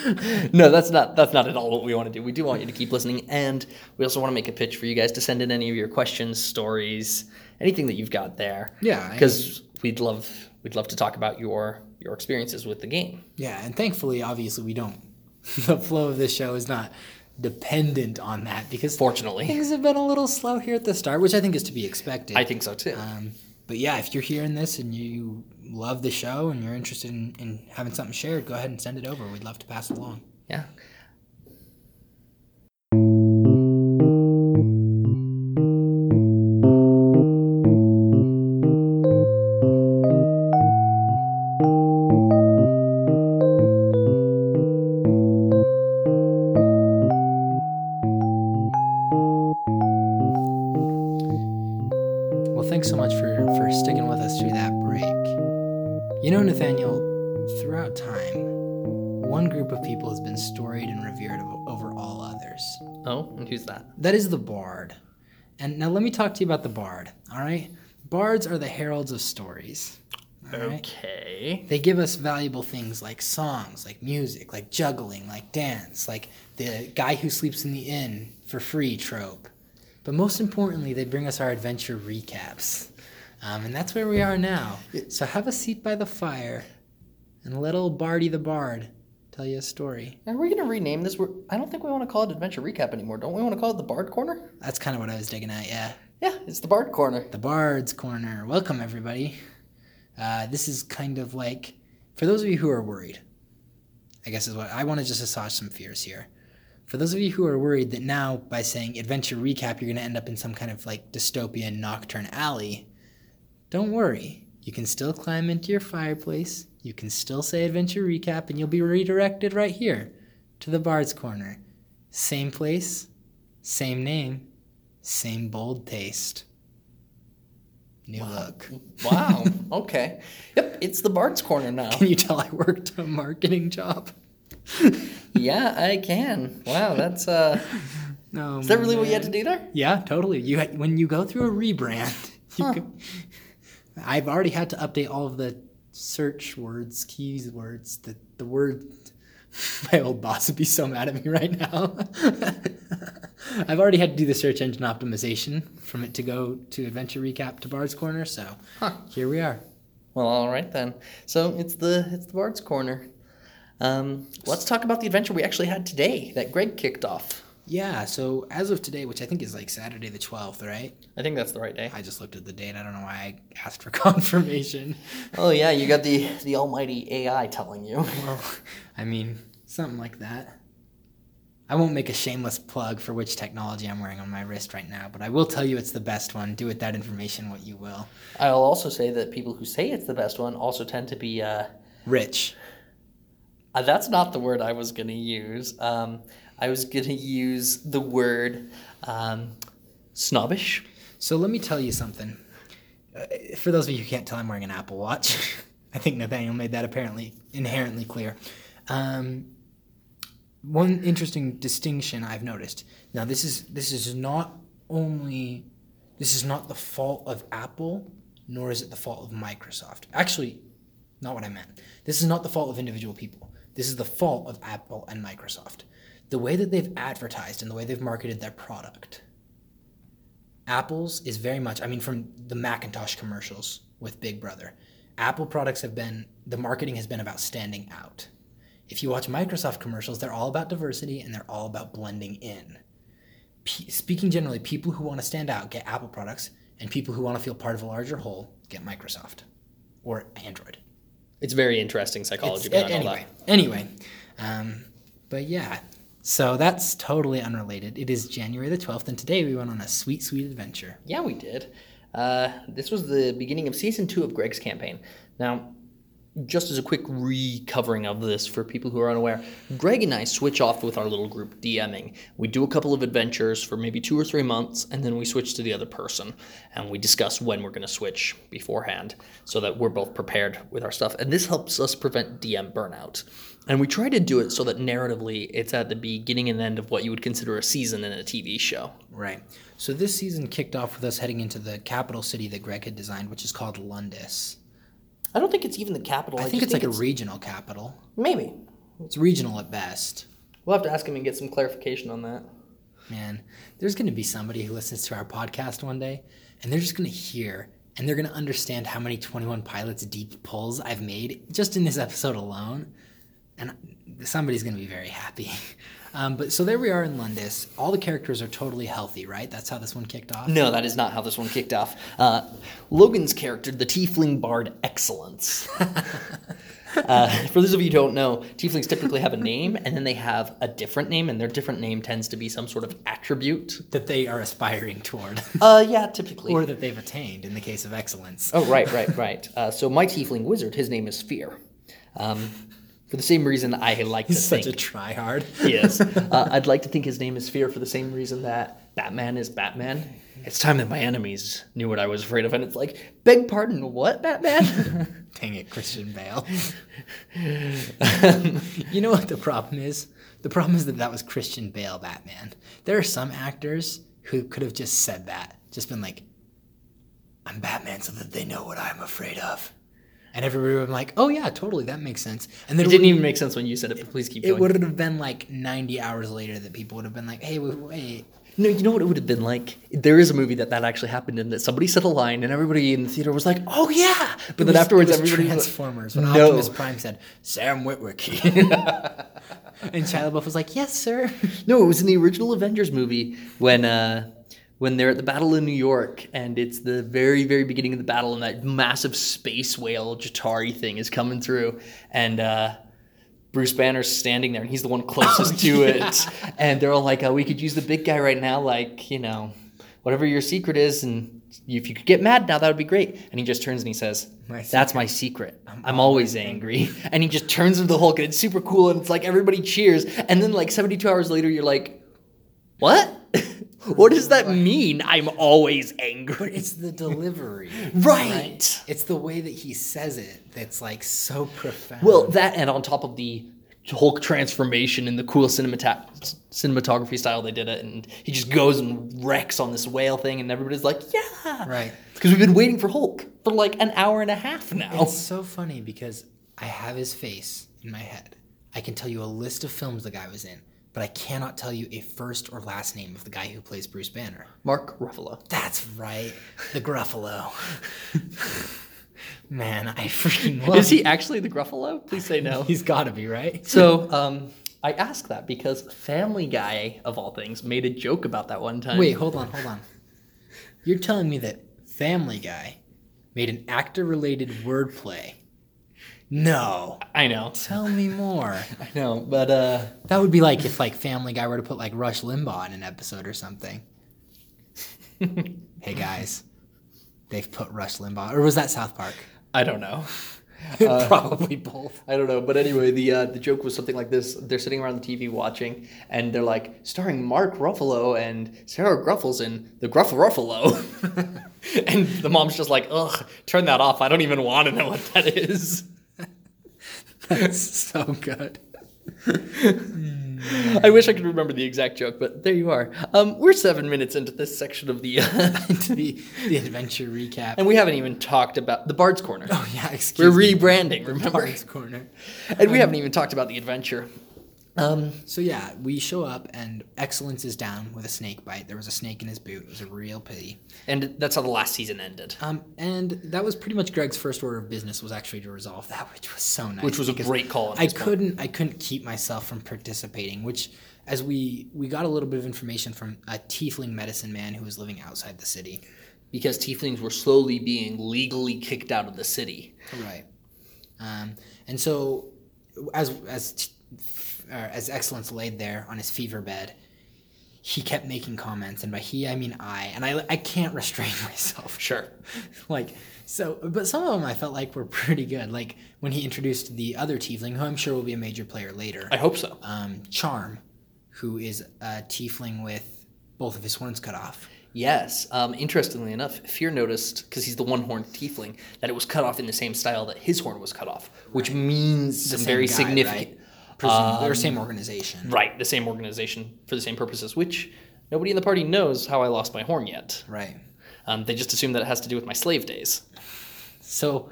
no, that's not that's not at all what we want to do. We do want you to keep listening, and we also want to make a pitch for you guys to send in any of your questions, stories, anything that you've got there. Yeah, because we'd love we'd love to talk about your your experiences with the game. Yeah, and thankfully, obviously, we don't. The flow of this show is not dependent on that because Fortunately, things have been a little slow here at the start, which I think is to be expected. I think so too. Um, but yeah, if you're hearing this and you love the show and you're interested in, in having something shared, go ahead and send it over. We'd love to pass it along. yeah. Bard. And now let me talk to you about the bard, all right? Bards are the heralds of stories. right? Okay. They give us valuable things like songs, like music, like juggling, like dance, like the guy who sleeps in the inn for free trope. But most importantly, they bring us our adventure recaps. Um, and that's where we are now. So have a seat by the fire and let old Bardy the Bard tell you a story. Are we gonna rename this? We're, I don't think we want to call it Adventure Recap anymore. Don't we want to call it the Bard Corner? That's kind of what I was digging at, yeah. Yeah, it's the Bard Corner. The Bard's Corner. Welcome, everybody. Uh, this is kind of like, for those of you who are worried, I guess is what I want to just assuage some fears here. For those of you who are worried that now, by saying adventure recap, you're going to end up in some kind of like dystopian Knockturn Alley, don't worry. You can still climb into your fireplace. You can still say adventure recap, and you'll be redirected right here to the Bard's Corner. Same place, same name, same bold taste. New look. Wow. okay. Yep, it's the Bard's Corner now. Can you tell I worked a marketing job? yeah, I can. Wow, that's uh. No. Is that really what you had to do there? Yeah, totally. You had, when you go through a rebrand, you Huh. go- I've already had to update all of the search words, keys words, the the word. My old boss would be so mad at me right now. I've already had to do the search engine optimization from it to go to Adventure Recap to Bard's Corner, so Huh. here we are. Well, all right then. So it's the it's the Bard's Corner. Um, let's talk about the adventure we actually had today that Greg kicked off. Yeah, so as of today, which I think is like Saturday the 12th, right? I think that's the right day. I just looked at the date. I don't know why I asked for confirmation. Oh yeah, you got the the almighty AI telling you. Well, I mean, something like that. I won't make a shameless plug for which technology I'm wearing on my wrist right now, but I will tell you it's the best one. Do with that information what you will. I'll also say that people who say it's the best one also tend to be. Uh, Rich. uh, that's not the word I was going to use. Um, I was going to use the word um, snobbish. So let me tell you something. Uh, for those of you who can't tell, I'm wearing an Apple Watch. I think Nathaniel made that apparently inherently clear. Um, one interesting distinction I've noticed. Now this is this is not only this is not the fault of Apple, nor is it the fault of Microsoft. Actually, not what I meant. This is not the fault of individual people. This is the fault of Apple and Microsoft. The way that they've advertised and the way they've marketed their product. Apple's is very much, I mean, from the Macintosh commercials with Big Brother, Apple products have been, the marketing has been about standing out. If you watch Microsoft commercials, they're all about diversity and they're all about blending in. P- speaking generally, people who want to stand out get Apple products, and people who want to feel part of a larger whole get Microsoft or Android. It's very interesting psychology It's- behind all anyway, anyway, um, but yeah, so that's totally unrelated. It is January the 12th, and today we went on a sweet, sweet adventure. Yeah, we did. Uh, this was the beginning of season two of Greg's campaign. Now, just as a quick recovering of this for people who are unaware, Greg and I switch off with our little group DMing. We do a couple of adventures for maybe two or three months, and then we switch to the other person, and we discuss when we're going to switch beforehand so that we're both prepared with our stuff. And this helps us prevent DM burnout. And we try to do it so that narratively it's at the beginning and end of what you would consider a season in a TV show. Right. So this season kicked off with us heading into the capital city that Greg had designed, which is called Lundis. I don't think it's even the capital. I think it's like a regional capital. maybe. It's regional at best. We'll have to ask him and get some clarification on that. Man, there's going to be somebody who listens to our podcast one day, and they're just going to hear and they're going to understand how many 21 Pilots deep pulls I've made just in this episode alone. And somebody's going to be very happy. Um, but so there we are in Lundis. All the characters are totally healthy, right? That's how this one kicked off. No, that is not how this one kicked off. Uh, Logan's character, the Tiefling Bard Excellence. uh, for those of you who don't know, Tieflings typically have a name, and then they have a different name, and their different name tends to be some sort of attribute. That they are aspiring toward, Uh, yeah, typically. or that they've attained in the case of excellence. Oh, right, right, right. Uh, so my Tiefling wizard, his name is Fear. Um, for the same reason I like to think. He's such a tryhard. he is. Uh, I'd like to think his name is Fear for the same reason that Batman is Batman. It's time that my enemies knew what I was afraid of, and it's like, beg pardon, what, Batman? Dang it, Christian Bale. you know what the problem is? The problem is that that was Christian Bale Batman. There are some actors who could have just said that, just been like, I'm Batman so that they know what I'm afraid of. And everybody would have been like, oh yeah, totally, that makes sense. And then it it, didn't even make sense when you said it, but please keep it going. would have been like 90 hours later that people would have been like, hey, wait, wait. No, you know what it would have been like? There is a movie that that actually happened in that somebody said a line and everybody in the theater was like, "Oh yeah!" But It then was- afterwards, it was everybody was like, Transformers when No. Optimus Prime said, Sam Witwicky. and Shia LaBeouf was like, yes, sir. No, it was in the original Avengers movie when uh, when they're at the battle in New York, and it's the very very beginning of the battle, and that massive space whale Chitauri thing is coming through, and uh, Bruce Banner's standing there, and he's the one closest to it, and they're all like, uh, "We could use the big guy right now, like you know, whatever your secret is, and." If you could get mad now, that would be great. And he just turns and he says, My "That's my secret. I'm, always angry." and he just turns into the Hulk, and it's super cool. And it's like everybody cheers. And then, like 72 hours later, you're like, what? what does that mean? I'm always angry. It's the delivery. Right. It's the way that he says it that's like so profound. Well, that and on top of the Hulk transformation and the cool cinemata- cinematography style they did it, and he just goes and wrecks on this whale thing, and everybody's like, yeah. Right. Because we've been waiting for Hulk for like an hour and a half now. it's so funny because I have his face in my head. I can tell you a list of films the guy was in, but I cannot tell you a first or last name of the guy who plays Bruce Banner. Mark Ruffalo. That's right, the Gruffalo. Man, I freaking love Is he actually the Gruffalo? Please say no. He's got to be right. So, um, I ask that because Family Guy, of all things, made a joke about that one time. Wait, hold on, hold on. You're telling me that Family Guy made an actor-related wordplay No. I know. Tell me more. I know, but uh That would be like if like Family Guy were to put like Rush Limbaugh in an episode or something. hey guys, they've put Rush Limbaugh, or was that South Park? I don't know. Probably both. I don't know, but anyway, the uh, the joke was something like this: they're sitting around the TV watching, and they're like, starring Mark Ruffalo and Sarah Gruffles in the Gruff Ruffalo, and the mom's just like, ugh, turn that off. I don't even want to know what that is. That's so good. I wish I could remember the exact joke, but there you are. Um, we're seven minutes into this section of the, to the the adventure recap. and we haven't even talked about the Bard's Corner. oh yeah, excuse me. We're me. rebranding, remember? Bard's Corner. And we haven't even talked about the adventure. Um, So yeah, we show up and Excellence is down with a snake bite. There was a snake in his boot. It was a real pity. and that's how the last season ended. Um, and that was pretty much Greg's first order of business was actually to resolve that, which was so nice. Which was a great call I couldn't, I couldn't keep myself from participating. Which, as we we got a little bit of information from a tiefling medicine man who was living outside the city. because tieflings were slowly being legally kicked out of the city. Right. Um, and so, as as t- as Excellence laid there on his fever bed, he kept making comments, and by he I mean I, and I I can't restrain myself. Sure. like so, but some of them I felt like were pretty good. Like when he introduced the other tiefling, who I'm sure will be a major player later, I hope so. um, Charm, who is a tiefling with both of his horns cut off. Yes. Um, interestingly enough, Fear noticed, because he's the one horned tiefling, that it was cut off in the same style that his horn was cut off, which means The some very guy, significant. Presume, they're Um, same organization. Right, the same organization for the same purposes, which nobody in the party knows how I lost my horn yet. Right. Um, they just assume that it has to do with my slave days. So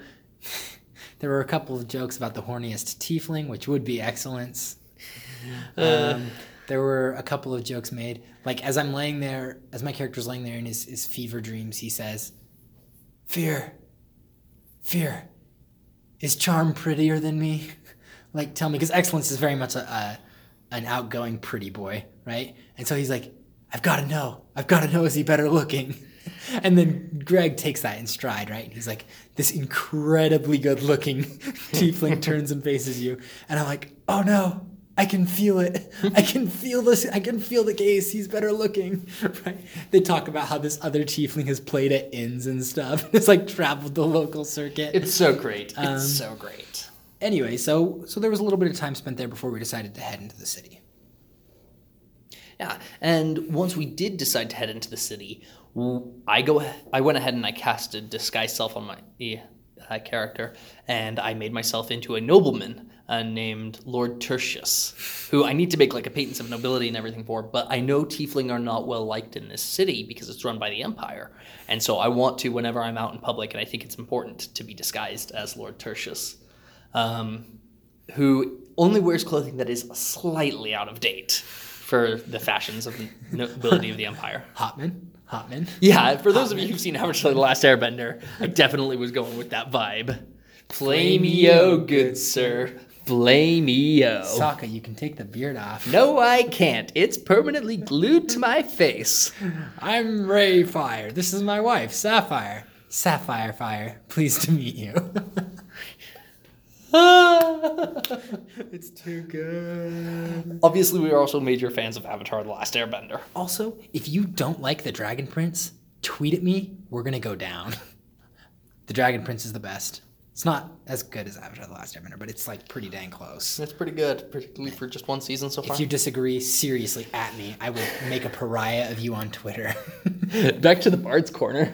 there were a couple of jokes about the horniest tiefling, which would be excellence. Um, there were a couple of jokes made. Like as I'm laying there, as my character's laying there in his, his fever dreams, he says, Fear, fear, is charm prettier than me? Like tell me, because excellence is very much a, a an outgoing pretty boy, right? And so he's like, I've got to know. I've got to know. Is he better looking? And then Greg takes that in stride, right? And he's like, this incredibly good looking tiefling turns and faces you. And I'm like, oh no, I can feel it. I can feel this. I can feel the gaze. He's better looking, right? They talk about how this other tiefling has played at inns and stuff. It's like traveled the local circuit. It's so great. Um, it's so great. Anyway, so so there was a little bit of time spent there before we decided to head into the city. Yeah, and once we did decide to head into the city, I go. I went ahead and I casted a disguise self on my uh, character, and I made myself into a nobleman uh, named Lord Tertius, who I need to make like a patents of nobility and everything for. But I know Tiefling are not well liked in this city because it's run by the Empire, and so I want to whenever I'm out in public, and I think it's important to be disguised as Lord Tertius. Um, who only wears clothing that is slightly out of date for the fashions of the nobility of the empire. Hotman, Hotman. Yeah, for those of you who've seen Avatar: The Last Airbender, I definitely was going with that vibe. Play me oh, good sir. Play me oh. Sokka, you can take the beard off. No, I can't. It's permanently glued to my face. I'm Ray Fire. This is my wife, Sapphire. Sapphire Fire. Pleased to meet you. it's too good. Obviously, we are also major fans of Avatar: The Last Airbender. Also, if you don't like the Dragon Prince, tweet at me. We're gonna go down. The Dragon Prince is the best. It's not as good as Avatar: The Last Airbender, but it's like pretty dang close. That's pretty good, particularly for just one season so far. If you disagree, seriously, at me. I will make a pariah of you on Twitter. Back to the Bard's Corner.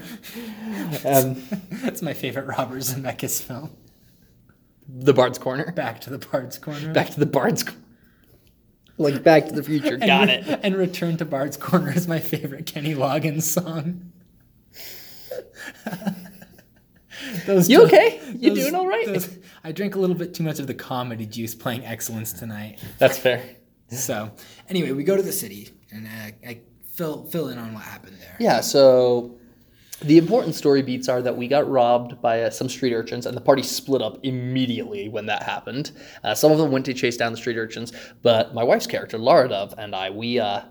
Um, That's my favorite Robert Zemeckis film. The Bard's Corner. Back to the Bard's Corner. Back to the Bard's Corner. Like Back to the Future. Got Re- it. And Return to Bard's Corner is my favorite Kenny Loggins song. those You jo- okay? You those- doing all right? those- I drank a little bit too much of the comedy juice playing Excellence tonight. That's fair. So, anyway, we go to the city and uh, I fill fill in on what happened there. Yeah, so the important story beats are that we got robbed by uh, some street urchins, and the party split up immediately when that happened. Uh, some of them went to chase down the street urchins, but my wife's character, Lara Dove, and I, we uh,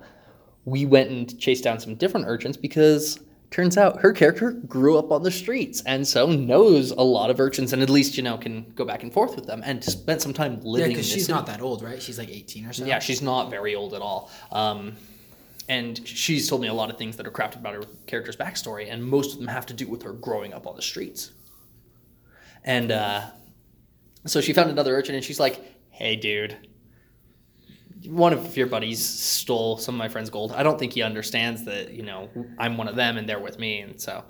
we went and chased down some different urchins because turns out her character grew up on the streets and so knows a lot of urchins and at least you know can go back and forth with them and spent some time Yeah, living in because she's city. not that old, right? She's like 18 or so. Yeah, she's not very old at all. Um, and she's told me a lot of things that are crafted about her character's backstory, and most of them have to do with her growing up on the streets. And uh, so she found another urchin, and she's like, "Hey, dude, one of your buddies stole some of my friend's gold. I don't think he understands that you know I'm one of them, and they're with me, and so."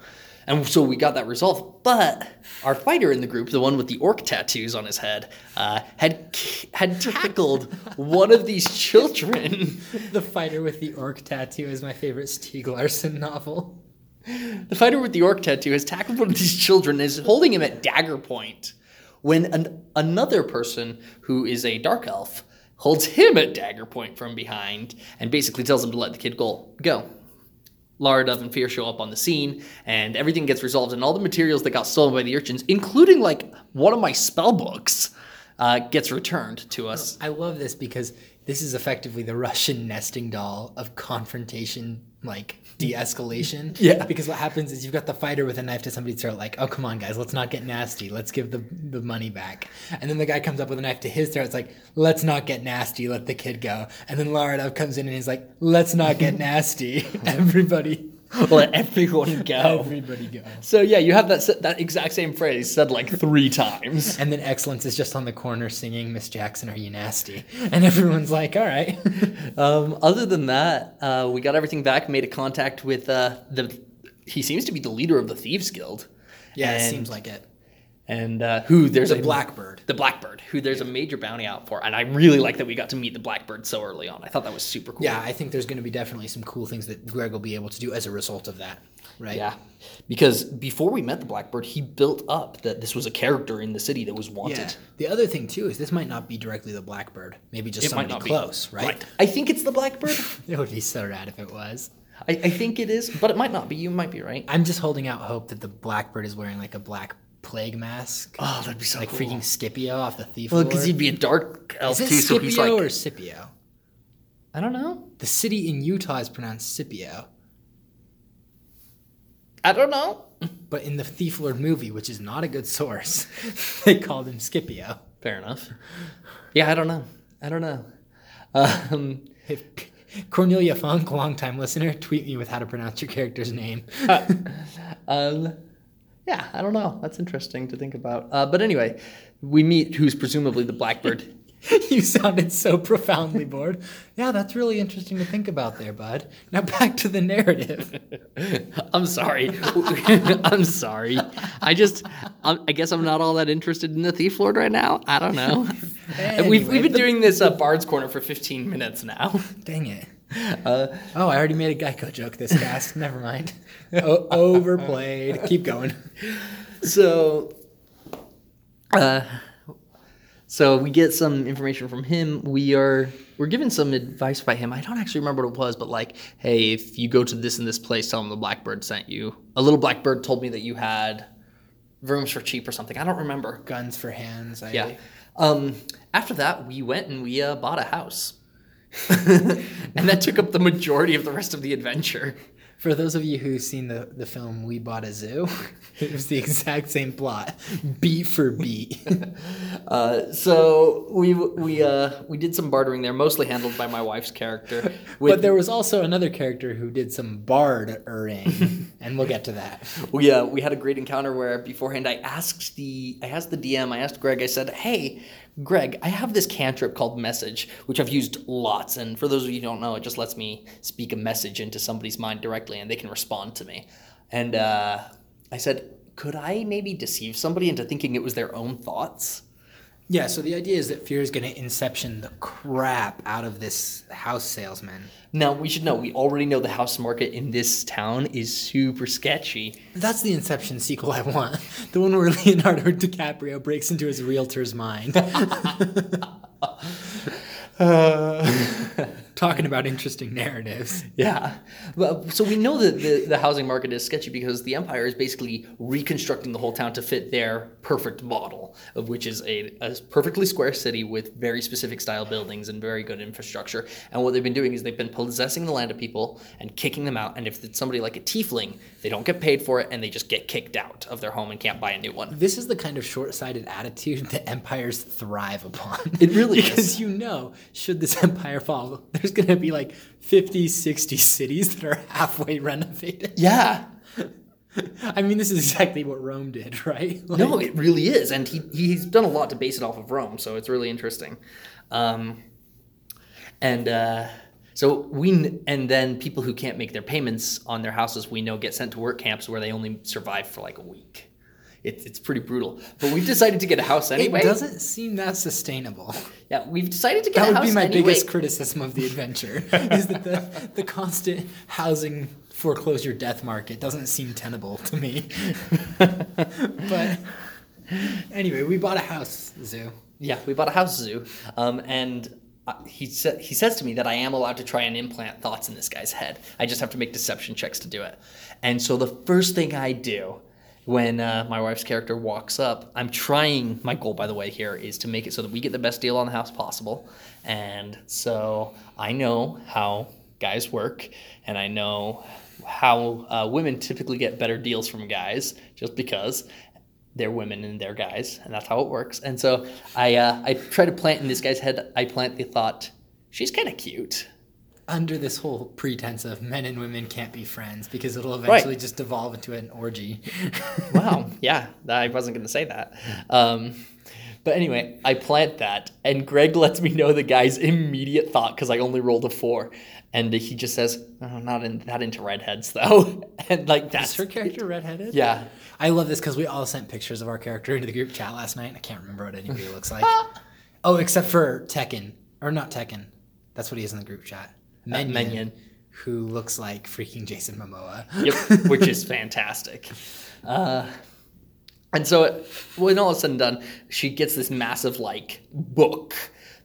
And so we got that resolved, but our fighter in the group, the one with the orc tattoos on his head, uh, had had tackled one of these children. The fighter with the orc tattoo is my favorite Stieg Larsson novel. The fighter with the orc tattoo has tackled one of these children and is holding him at dagger point. When an, another person who is a dark elf holds him at dagger point from behind and basically tells him to let the kid go. go. Lara Dove and Fear show up on the scene, and everything gets resolved, and all the materials that got stolen by the urchins, including like one of my spell books, uh, gets returned to us. I love this because this is effectively the Russian nesting doll of confrontation, like de-escalation. Yeah. Because what happens is you've got the fighter with a knife to somebody's throat, like, "Oh, come on, guys, let's not get nasty. Let's give the the money back." And then the guy comes up with a knife to his throat. It's like, "Let's not get nasty. Let the kid go." And then Lara Dove comes in and he's like, "Let's not get nasty. Everybody, Let everyone go. everybody go." So yeah, you have that that exact same phrase said like three times. And then Excellence is just on the corner singing "Miss Jackson, Are You Nasty?" And everyone's like, "All right." Um, other than that, uh, we got everything back. Made a contact with uh, the. He seems to be the leader of the thieves guild. yeah, it seems like it. And uh, who there's The a Blackbird. The Blackbird, who there's a major bounty out for, and I really like that we got to meet the Blackbird so early on. I thought that was super cool. Yeah, I think there's going to be definitely some cool things that Greg will be able to do as a result of that, right? Yeah, because before we met the Blackbird, he built up that this was a character in the city that was wanted. Yeah. The other thing too is this might not be directly the Blackbird. Maybe just It somebody close, right? I think it's the Blackbird. It would be so rad if it was. I, I think it is, but it might not be. You might be right. I'm just holding out hope that the Blackbird is wearing like a black plague mask, Oh, that'd be so like cool. freaking Scipio off the Thief Well, because he'd be a dark elf is it too, so Scipio he's like, or Scipio? I don't know. The city in Utah is pronounced Scipio, I don't know. but in the Thief Lord movie, which is not a good source, they called him Scipio. Fair enough. Yeah, I don't know. I don't know. Um, If Cornelia Funke, longtime listener, tweet me with how to pronounce your character's name. um, yeah, I don't know. That's interesting to think about. Uh, but anyway, we meet who's presumably the Blackbird. you sounded so profoundly bored. Yeah, that's really interesting to think about there, bud. Now back to the narrative. I'm sorry. I'm sorry. I just, i guess I'm not all that interested in the Thief Lord right now. I don't know. we've, we've been the- doing this uh, Bard's Corner for 15 minutes now. Dang it. Uh, Oh, I already made a Geico joke this cast. Never mind. O- overplayed. Keep going. so uh so we get some information from him we are we're given some advice by him i don't actually remember what it was but like hey if you go to this and this place tell them the blackbird sent you a little blackbird told me that you had rooms for cheap or something i don't remember Guns for hands. I, yeah um after that we went and we uh, bought a house and that took up the majority of the rest of the adventure For those of you who've seen the, the film We Bought a Zoo, it was the exact same plot, beat for beat. Uh, so we we uh, we did some bartering there, mostly handled by my wife's character. With, but there was also another character who did some bard-ering, and we'll get to that. we uh, we had a great encounter where beforehand I asked the I asked the DM, I asked Greg, I said, "Hey, Greg, I have this cantrip called Message, which I've used lots, and for those of you who don't know, it just lets me speak a message into somebody's mind directly, and they can respond to me." And uh, I said, "Could I maybe deceive somebody into thinking it was their own thoughts?" Yeah, so the idea is that Fear is going to inception the crap out of this house salesman. Now we should know we already know the house market in this town is super sketchy. That's the Inception sequel I want. The one where Leonardo DiCaprio breaks into his realtor's mind. Uh, Talking about interesting narratives. Yeah. Well, so we know that the, the housing market is sketchy because the empire is basically reconstructing the whole town to fit their perfect model, of which is a, a perfectly square city with very specific style buildings and very good infrastructure. And what they've been doing is they've been possessing the land of people and kicking them out. And if it's somebody like a tiefling, they don't get paid for it and they just get kicked out of their home and can't buy a new one. This is the kind of short-sighted attitude that empires thrive upon. It really because is. you know, should this empire fall, there's going to be like 50, 60 cities that are halfway renovated. Yeah. I mean, this is exactly what Rome did, right? Like, No, it really is, and he he's done a lot to base it off of Rome, so it's really interesting. Um, and uh, so we and then people who can't make their payments on their houses, we know, get sent to work camps where they only survive for like a week. It's it's pretty brutal. But we've decided to get a house anyway. It doesn't seem that sustainable. Yeah, we've decided to get That a house That would be my anyway. biggest criticism of the adventure is that the, the constant housing foreclosure death market doesn't seem tenable to me. but anyway, we bought a house, Zoo. Yeah, we bought a house zoo, um, and uh, he sa- he says to me that I am allowed to try and implant thoughts in this guy's head. I just have to make deception checks to do it. And so the first thing I do when uh, my wife's character walks up, I'm trying. My goal, by the way, here is to make it so that we get the best deal on the house possible. And so I know how guys work, and I know how uh, women typically get better deals from guys, just because they're women and they're guys, and that's how it works. And so I uh, I try to plant in this guy's head. I plant the thought, she's kind of cute. Under this whole pretense of men and women can't be friends because it'll eventually just devolve into an orgy. Wow, yeah, I wasn't going to say that. Um, but anyway, I plant that, and Greg lets me know the guy's immediate thought because I only rolled a four, and he just says, oh, "Not in, not into redheads though," and like that's Is her character redheaded? Yeah, I love this because we all sent pictures of our character into the group chat last night. I can't remember what anybody looks like. oh, except for Tekken. Or not Tekken. That's what he is in the group chat. Menyon, Menyon. Who looks like freaking Jason Momoa. yep, which is fantastic. Uh, and so when all is said and done, she gets this massive like book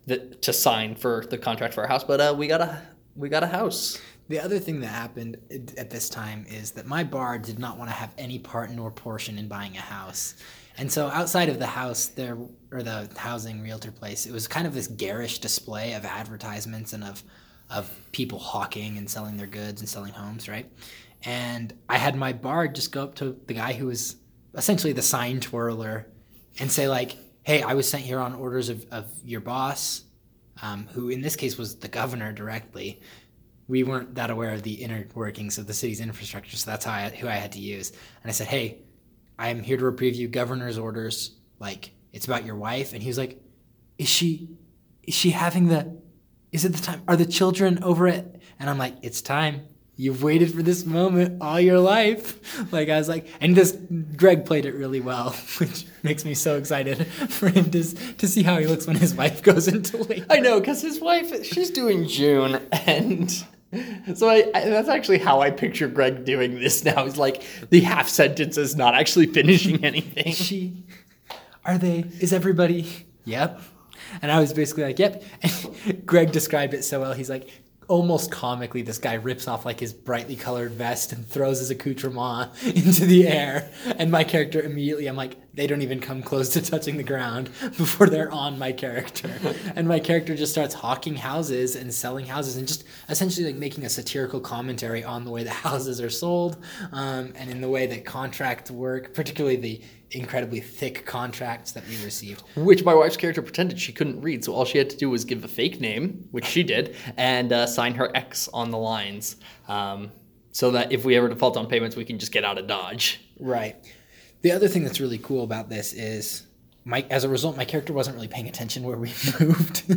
that to sign for the contract for our house. But uh, we got a we got a house. The other thing that happened at- at this time is that my bar did not want to have any part nor portion in buying a house. And so outside of the house there or the housing realtor place, it was kind of this garish display of advertisements and of of people hawking and selling their goods and selling homes, right? And I had my bard just go up to the guy who was essentially the sign twirler and say like, "Hey, I was sent here on orders of, of your boss, um, who in this case was the governor directly. We weren't that aware of the inner workings of the city's infrastructure, so that's how I, who I had to use. And I said, "Hey, I am here to reprieve you governor's orders. Like it's about your wife." And he was like, "Is she, is she having the? Is it the time? Are the children over it?" And I'm like, "It's time." You've waited for this moment all your life. Like I was like, and this Greg played it really well, which makes me so excited for him to to see how he looks when his wife goes into labor. I know because his wife she's doing June and. So I, I, that's actually how I picture Greg doing this now. He's like the half sentence is not actually finishing anything. she are they is everybody yep and i was basically like yep. And greg described it so well. He's like almost comically this guy rips off like his brightly colored vest and throws his accoutrement into the air. And my character immediately i'm like they don't even come close to touching the ground before they're on my character. And my character just starts hawking houses and selling houses and just essentially like making a satirical commentary on the way that houses are sold um, and in the way that contracts work particularly the incredibly thick contracts that we received. Which my wife's character pretended she couldn't read, so all she had to do was give a fake name, which she did, and uh, sign her X on the lines, um, so that if we ever default on payments, we can just get out of Dodge. Right. The other thing that's really cool about this is, my as a result, my character wasn't really paying attention where we moved.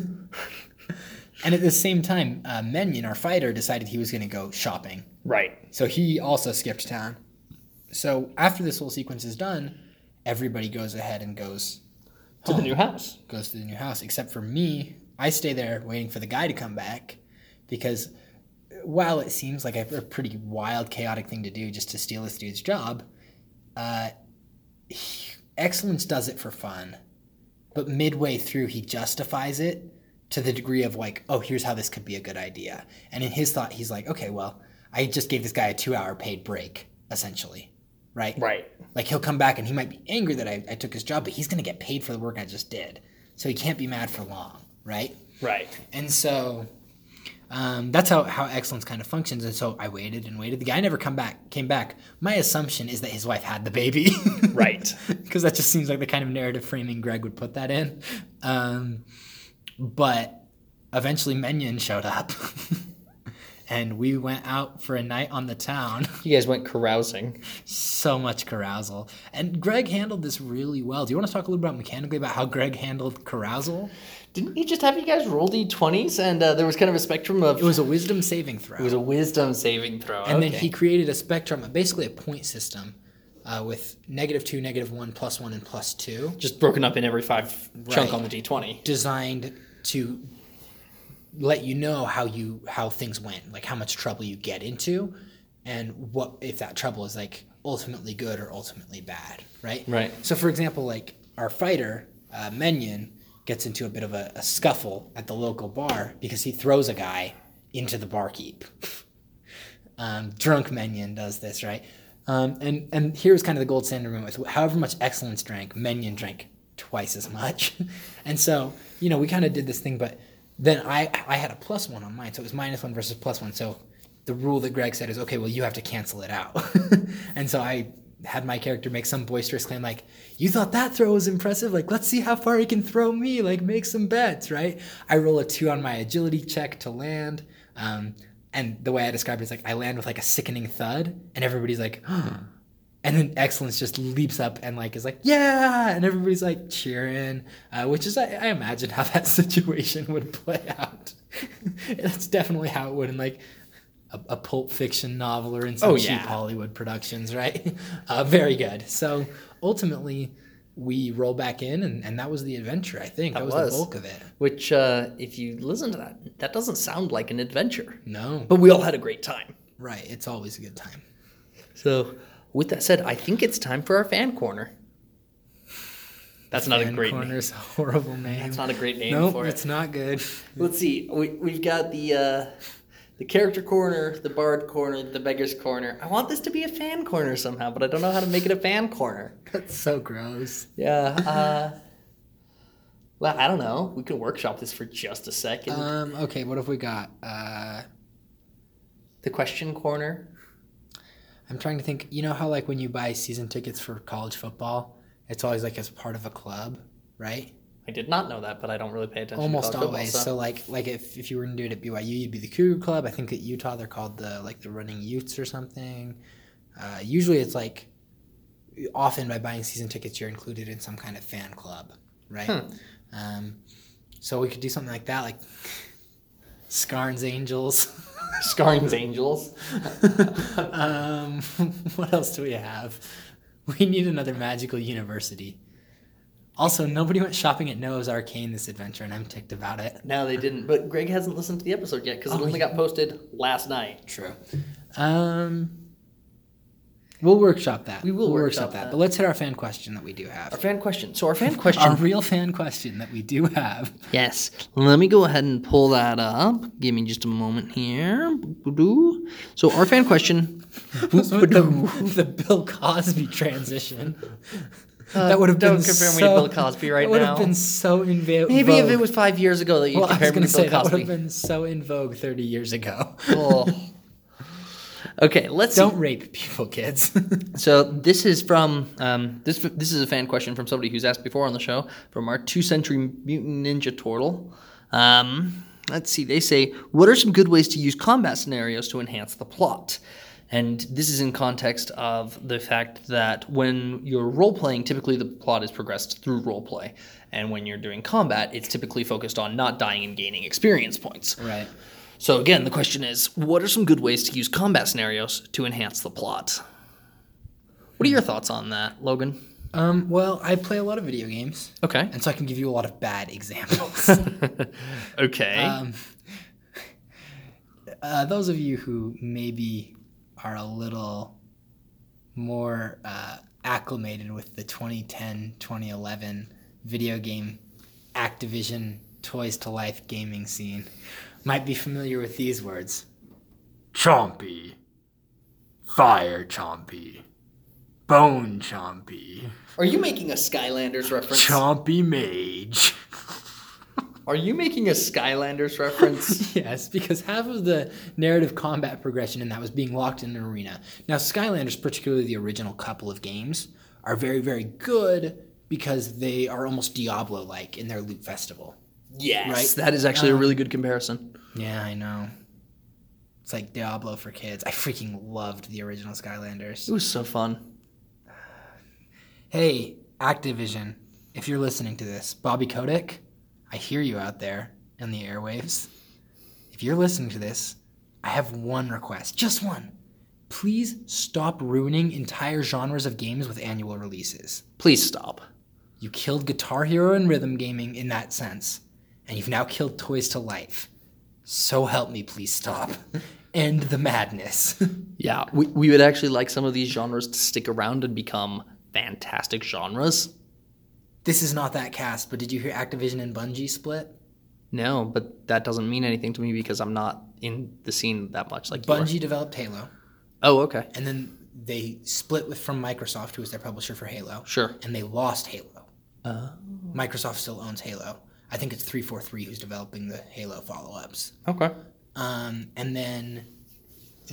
and at the same time, uh, Menyon, our fighter, decided he was going to go shopping. Right. So he also skipped town. So after this whole sequence is done, everybody goes ahead and goes To the new house. goes to the new house, except for me. I stay there waiting for the guy to come back because while it seems like a, a pretty wild, chaotic thing to do just to steal this dude's job, uh, he- Excellence does it for fun. But midway through, he justifies it to the degree of like, oh, here's how this could be a good idea. And in his thought, he's like, okay, well, I just gave this guy a two hour paid break, essentially. Right? Right. Like he'll come back and he might be angry that I, I took his job, but he's going to get paid for the work I just did. So he can't be mad for long. Right? Right. And so um, that's how, how excellence kind of functions. And so I waited and waited. The guy never come back came back. My assumption is that his wife had the baby. Right. Because that just seems like the kind of narrative framing Greg would put that in. Um, but eventually Menyon showed up. and we went out for a night on the town. You guys went carousing. so much carousal. And Greg handled this really well. Do you want to talk a little bit about mechanically about how Greg handled carousal? Didn't he just have you guys roll d20s and uh, there was kind of a spectrum of. It was a wisdom saving throw. It was a wisdom saving throw. and then he created a spectrum, basically a point system, uh, with negative two, negative one, plus one, and plus two, just broken up in every five chunk on the d20. designed to let you know how you how things went, like how much trouble you get into, and what if that trouble is like ultimately good or ultimately bad, right? Right. So, for example, like our fighter uh, Menyon gets into a bit of a, a scuffle at the local bar because he throws a guy into the barkeep. um, drunk Menyon does this, right? Um, and and here's kind of the gold standard moment with however much excellence drank, Menyon drank twice as much, and so you know we kind of did this thing, but then I I had a plus one on mine, so it was minus one versus plus one. So the rule that Greg said is okay, well you have to cancel it out, and so I had my character make some boisterous claim like you thought that throw was impressive? Like let's see how far he can throw me. Like make some bets right? I roll a two on my agility check to land. Um, and the way I describe it is like I land with like a sickening thud, and everybody's like, and then excellence just leaps up and like is like, yeah, and everybody's like cheering, uh, which is I, I imagine how that situation would play out. That's definitely how it would in like a, a Pulp Fiction novel or in some Oh, cheap yeah. Hollywood productions, right? Uh, very good. So ultimately. We roll back in, and, and that was the adventure. I think that, That was, was. the bulk of it. Which, uh, if you listen to that, that doesn't sound like an adventure. No, But we all had a great time. right. It's always a good time. So, with that said, I think it's time for our fan corner. That's not a great corner Corner's a horrible name. That's not a great name Nope, for it. it's not good. Let's see. We, we've got the uh, the character corner, the bard corner, the beggar's corner. I want this to be a fan corner somehow, but I don't know how to make it a fan corner. That's so gross. Yeah. Uh, well, I don't know. We can workshop this for just a second. Um, okay, what have we got? Uh, the question corner. I'm trying to think. You know how like when you buy season tickets for college football, it's always like as part of a club, right? I did not know that, but I don't really pay attention. Almost to college football, always. so- So like like if, if you were to do it at BYU, you'd be the Cougar Club. I think at Utah they're called the like the Running Utes or something. Uh, usually it's like often by buying season tickets you're included in some kind of fan club, right? Hmm. Um, so we could do something like that, like Scarns Angels. Scarring's Angels. um, what else do we have? We need another magical university. Also, nobody went shopping at Noah's Arcane this adventure, and I'm ticked about it. No, they didn't. But Greg hasn't listened to the episode yet because it Oh, only yeah. got posted last night. True. Um, we'll workshop that. We will We'll workshop that. But let's hit our fan question that we do have. Our fan question. So our fan question. Our real fan question that we do have. Yes. Let me go ahead and pull that up. Give me just a moment here. So our fan question. the, the Bill Cosby transition. that would have Uh, don't been compare me to so, Bill Cosby right that would have been so in vogue. Maybe if it was five years ago that you Well, compared me going to Bill say that would have been so in vogue 30 years ago. Oh. Okay, let's. Don't rape people, kids. So this is from um, this. This is a fan question from somebody who's asked before on the show from our two-century mutant ninja turtle. Um, let's see. They say, "What are some good ways to use combat scenarios to enhance the plot?" And this is in context of the fact that when you're role playing, typically the plot is progressed through role play, and when you're doing combat, it's typically focused on not dying and gaining experience points. right. So again, the question is, what are some good ways to use combat scenarios to enhance the plot? What are your thoughts on that, Logan? Um, well, I play a lot of video games, Okay. and so I can give you a lot of bad examples. okay. um, uh, those of you who maybe are a little more uh, acclimated with the 2010 2011 video game Activision Toys to Life gaming scene might be familiar with these words Chompy. Fire Chompy. Bone Chompy. Are you making a Skylanders reference? Chompy Mage. Are you making a Skylanders reference? yes, because half of the narrative combat progression in that was being locked in an arena. Now, Skylanders, particularly the original couple of games, are very, very good because they are almost Diablo like in their loot festival. Yes. Right. That is actually a um, really good comparison. Yeah, I know. It's like Diablo for kids. I freaking loved the original Skylanders. It was so fun. Hey, Activision, if you're listening to this, Bobby Kotick, I hear you out there in the airwaves. If you're listening to this, I have one request, just one. Please stop ruining entire genres of games with annual releases. Please stop. You killed Guitar Hero and rhythm gaming in that sense, and you've now killed Toys to Life. So help me, please stop. End the madness. Yeah, we, we would actually like some of these genres to stick around and become fantastic genres. this is not that cast, but did you hear Activision and Bungie split? No, but that doesn't mean anything to me because I'm not in the scene that much like you. Bungie developed Halo. Oh, okay. and then they split with from Microsoft, who was their publisher for Halo, Sure. and they lost Halo. Oh. Microsoft still owns Halo. I think it's 343 who's developing the Halo follow-ups. Okay. Um, and then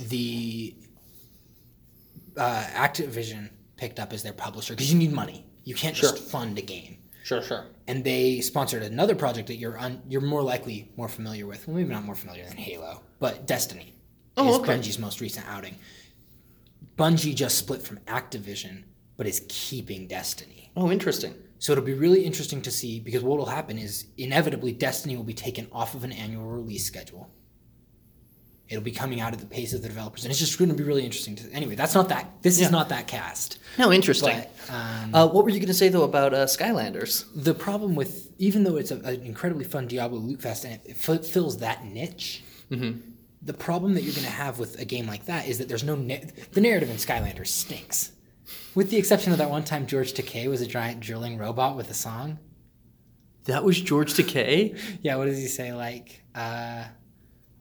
the uh, Activision picked up as their publisher because you need money. You can't just fund a game. Sure, sure. And they sponsored another project that you're un- you're more likely more familiar with. Well, maybe not more familiar than Halo, but Destiny Oh, is okay. Bungie's most recent outing. Bungie just split from Activision, but is keeping Destiny. Oh, interesting. So it'll be really interesting to see because what will happen is inevitably Destiny will be taken off of an annual release schedule. It'll be coming out at the pace of the developers, and it's just going to be really interesting. To anyway, that's not that. This Yeah. is not that cast. No, interesting. But um, uh, what were you going to say though about uh, Skylanders? the problem with even though it's a, an incredibly fun Diablo loot fest and it, fills that niche, the problem that you're going to have with a game like that is that there's no na- the narrative in Skylanders stinks. With the exception of that one time George Takei was a giant drilling robot with a song. That was George Takei. Yeah, what does he say? Like, uh,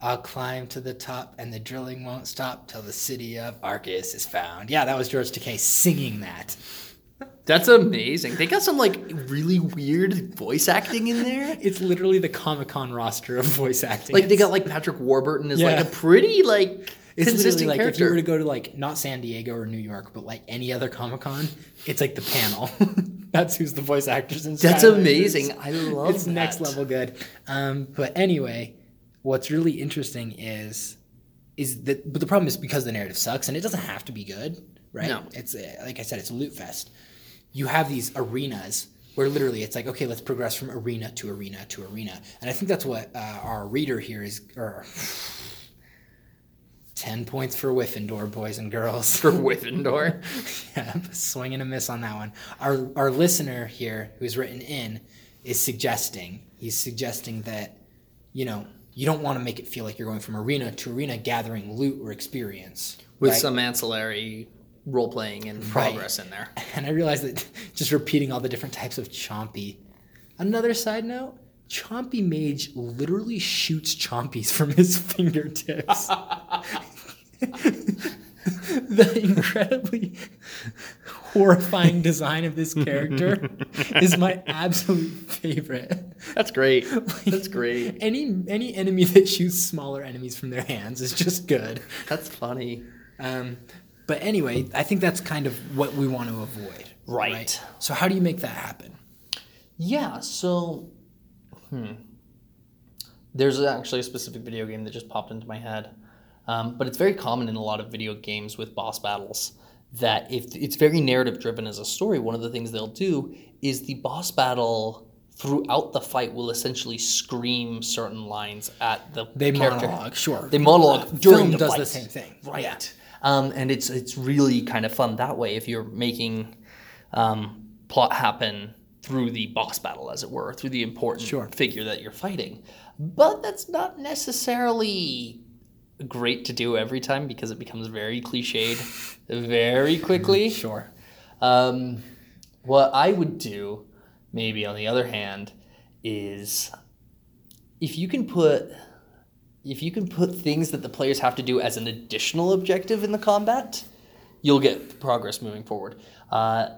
I'll climb to the top and the drilling won't stop till the city of Arcus is found. Yeah, that was George Takei singing that. That's amazing. They got some like really weird voice acting in there. It's literally the Comic Con roster of voice acting. Like they got like Patrick Warburton is like a pretty like It's literally consistent like if you were to go to like not San Diego or New York, but like any other Comic Con, it's like the panel. That's who's the voice actors in. That's Skylanders. amazing. I love it. It's next level good. Um, but anyway, what's really interesting is is that but the problem is because the narrative sucks and it doesn't have to be good, right? No. It's uh, like I said, it's a loot fest. You have these arenas where literally it's like okay, let's progress from arena to arena to arena, and I think that's what uh, our reader here is. Or, Ten points for Whiffendor, boys and girls. for Whiffendor. yeah, swing and a miss on that one. Our our listener here, who's written in, is suggesting he's suggesting that you know you don't want to make it feel like you're going from arena to arena gathering loot or experience with right? some ancillary role playing and progress in there. And I realized that just repeating all the different types of chompy. Another side note. Chompy Mage literally shoots chompies from his fingertips. the incredibly horrifying design of this character is my absolute favorite. That's great. That's great. Any any enemy that shoots smaller enemies from their hands is just good. That's funny. Um, but anyway, I think that's kind of what we want to avoid. Right. So how do you make that happen? Yeah, so hmm. There's actually a specific video game that just popped into my head. Um, but it's very common in a lot of video games with boss battles that if it's very narrative driven as a story, one of the things they'll do is the boss battle throughout the fight will essentially scream certain lines at the They character. monologue, sure. They monologue Uh, during film the does fight. the same thing. right? Yeah. Um, and it's it's really kind of fun that way if you're making um, plot happen through the boss battle, as it were, through the important Sure. figure that you're fighting. But that's not necessarily great to do every time because it becomes very cliched very quickly. Sure. Um, what I would do, maybe on the other hand, is if you can put if you can put things that the players have to do as an additional objective in the combat, you'll get progress moving forward. Uh,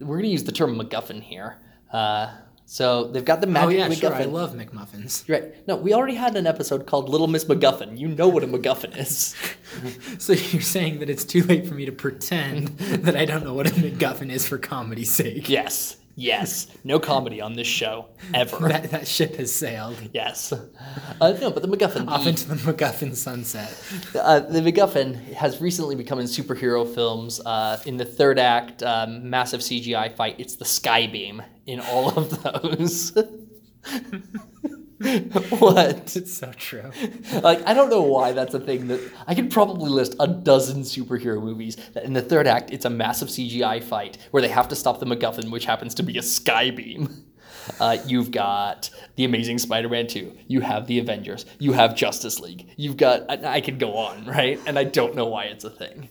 we're going to use the term MacGuffin here. Uh, so they've got the Oh yeah, MacGuffin. sure. I love McMuffins. Right. No, we already had an episode called Little Miss MacGuffin. You know what a MacGuffin is. So you're saying that it's too late for me to pretend that I don't know what a MacGuffin is for comedy's sake? yes. Yes. No comedy on this show ever. That that ship has sailed yes. Uh, no, but the MacGuffin. off the- into the MacGuffin sunset. Uh, the MacGuffin has recently become in superhero films. Uh, in the third act, um, massive CGI fight. It's the Skybeam in all of those. what? It's so true. Like I don't know why that's a thing that I could probably list a dozen superhero movies that in the third act it's a massive CGI fight where they have to stop the MacGuffin, which happens to be a Skybeam. Uh, you've got the Amazing Spider-Man 2. You have the Avengers. You have Justice League. You've got I, I could go on, right? And I don't know why it's a thing,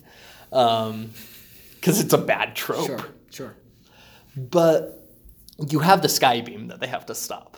because it's a bad trope. Sure, sure. But you have the sky beam that they have to stop.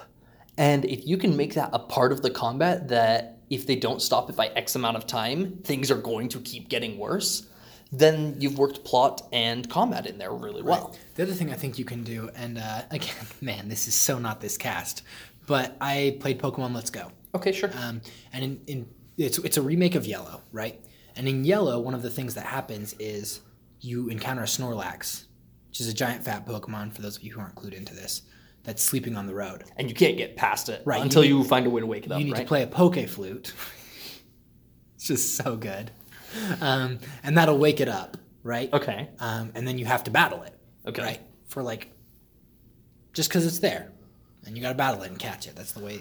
And if you can make that a part of the combat that if they don't stop it by X amount of time, things are going to keep getting worse, then you've worked plot and combat in there really well. The other thing I think you can do, and uh, again, man, this is so not this cast, but I played Pokemon Let's Go. Okay, sure. Um, and in, in it's it's a remake of Yellow, right? And in Yellow, one of the things that happens is you encounter a Snorlax, which is a giant fat Pokemon. For those of you who aren't clued into this, that's sleeping on the road. and you can't get past it Right, you until need- you, find a way to wake it up, you need right? to play a Poke Flute. it's just so good, um, and that'll wake it up, right? Okay. Um, and then you have to battle it. Okay. Right. For like, just because it's there, and you got to battle it and catch it. That's the way.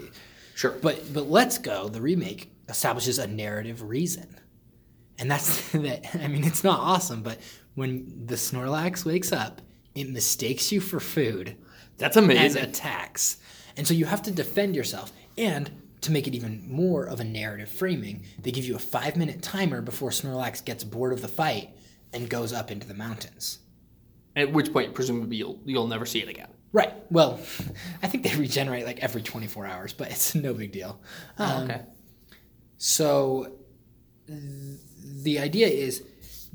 Sure. But but Let's Go, the remake establishes a narrative reason, and that's that. I mean, it's not awesome, but when the Snorlax wakes up, it mistakes you for food That's and amazing. attacks, and so you have to defend yourself. And to make it even more of a narrative framing, they give you a five minute timer before Snorlax gets bored of the fight and goes up into the mountains. At which point, presumably, you'll, you'll never see it again. Right. Well, I think they regenerate like every 24 hours, but it's no big deal. Oh, Um, okay. So th- the idea is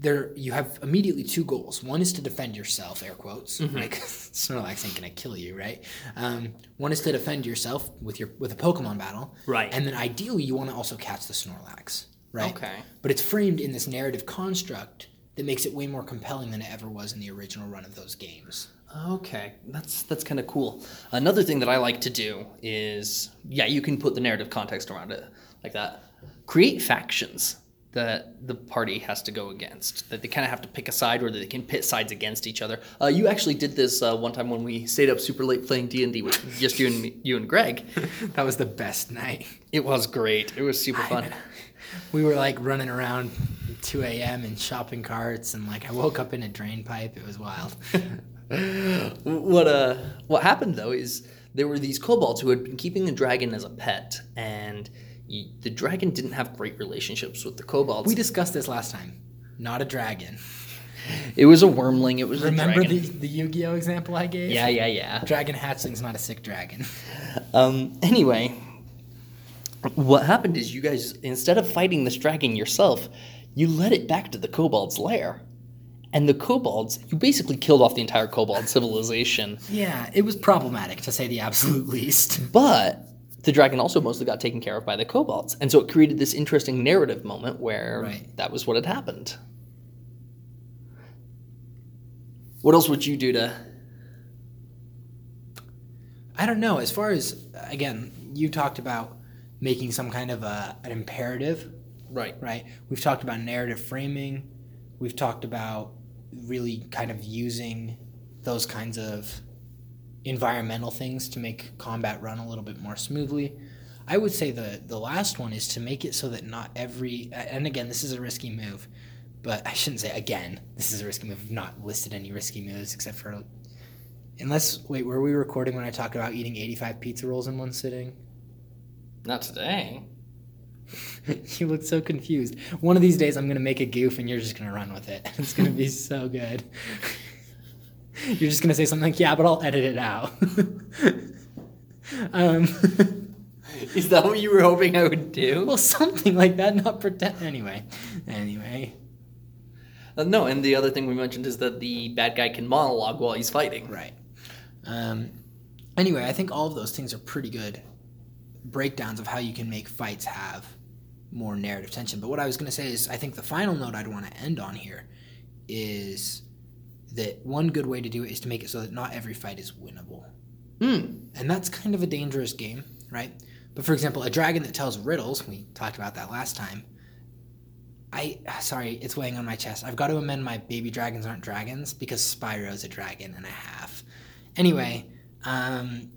there you have immediately two goals. One is to defend yourself, air quotes. Like Snorlax ain't gonna kill you, right? Um, one is to defend yourself with your with a Pokemon battle. Right. And then ideally you want to also catch the Snorlax. Right. Okay. But it's framed in this narrative construct that makes it way more compelling than it ever was in the original run of those games. Okay, that's that's kind of cool. Another thing that I like to do is, yeah, you can put the narrative context around it like that. Create factions that the party has to go against. That they kind of have to pick a side, or that they can pit sides against each other. Uh, you actually did this uh, one time when we stayed up super late playing D and D with just you and me, you and Greg. That was the best night. It was great. It was super fun. We were like running around 2 a.m. in shopping carts, and like I woke up in a drain pipe. It was wild. what uh what happened though is there were these kobolds who had been keeping a dragon as a pet and the dragon didn't have great relationships with the kobolds we discussed this last time. Not a dragon. it was a wyrmling it was Remember a the, dragon the Yu-Gi-Oh example I gave? yeah yeah yeah Dragon hatchling's not a sick dragon. um anyway what happened is you guys instead of fighting this dragon yourself you led it back to the kobold's lair and the kobolds you basically killed off the entire kobold civilization yeah, it was problematic to say the absolute least. But the dragon also mostly got taken care of by the kobolds. And so it created this interesting narrative moment where Right. that was what had happened. What else would you do to. I don't know. As far as again, you talked about making some kind of a, an imperative Right. right? We've talked about narrative framing. We've talked about really kind of using those kinds of environmental things to make combat run a little bit more smoothly. I would say the the last one is to make it so that not every and again this is a risky move, but I shouldn't say again this is a risky move. I've not listed any risky moves except for unless wait were we recording when I talked about eating 85 pizza rolls in one sitting? Not today. you look so confused. One of these days, I'm gonna make a goof, and you're just gonna run with it. It's gonna be so good. You're just gonna say something like, "Yeah, but I'll edit it out." um, Is that what you were hoping I would do? well, something like that. Not pretend. Anyway, anyway, Uh, no, and the other thing we mentioned is that the bad guy can monologue while he's fighting. right. Um, anyway, I think all of those things are pretty good breakdowns of how you can make fights have more narrative tension. But what I was going to say is, I think the final note I'd want to end on here is that one good way to do it is to make it so that not every fight is winnable. Hmm. And that's kind of a dangerous game, right? But for example, a dragon that tells riddles, we talked about that last time. I sorry, it's weighing on my chest. I've got to amend my baby dragons aren't dragons because Spyro's a dragon and a half. Anyway, um,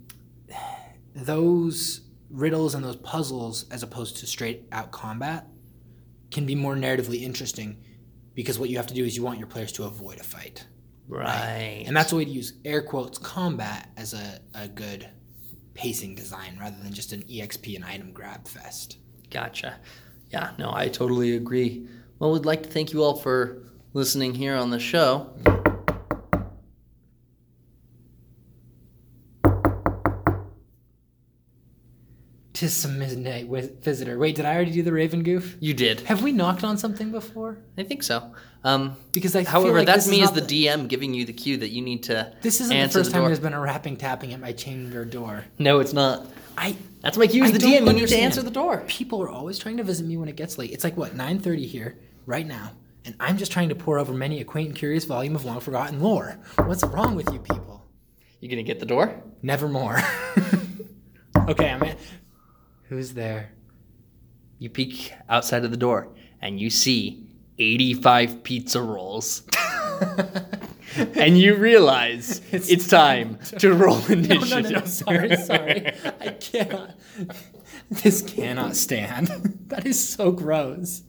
those riddles and those puzzles, as opposed to straight out combat, can be more narratively interesting because what you have to do is you want your players to avoid a fight. Right. And that's a way to use air quotes combat as a, a good pacing design rather than just an EXP and item grab fest. Gotcha. Yeah, no, I totally agree. Well, we'd like to thank you all for listening here on the show. Tis some midnight visitor. Wait, did I already do the Raven goof? You did. Have we knocked on something before? I think so. Um, Because I however, like that's me as not the, DM giving you the cue that you need to. This isn't the first time there's been a rapping tapping at my chamber door. No, it's not. I That's my cue as the DM. You need to answer the door. people are always trying to visit me when it gets late. It's like what nine thirty here right now, and I'm just trying to pore over many a quaint and curious volume of long forgotten lore. What's wrong with you people? You gonna get the door? Nevermore. okay, I'm. At, who's there? You peek outside of the door and you see 85 pizza rolls. and you realize it's, time to roll No, initiative. no, no, no, sorry, sorry. I cannot. This cannot stand. That is so gross.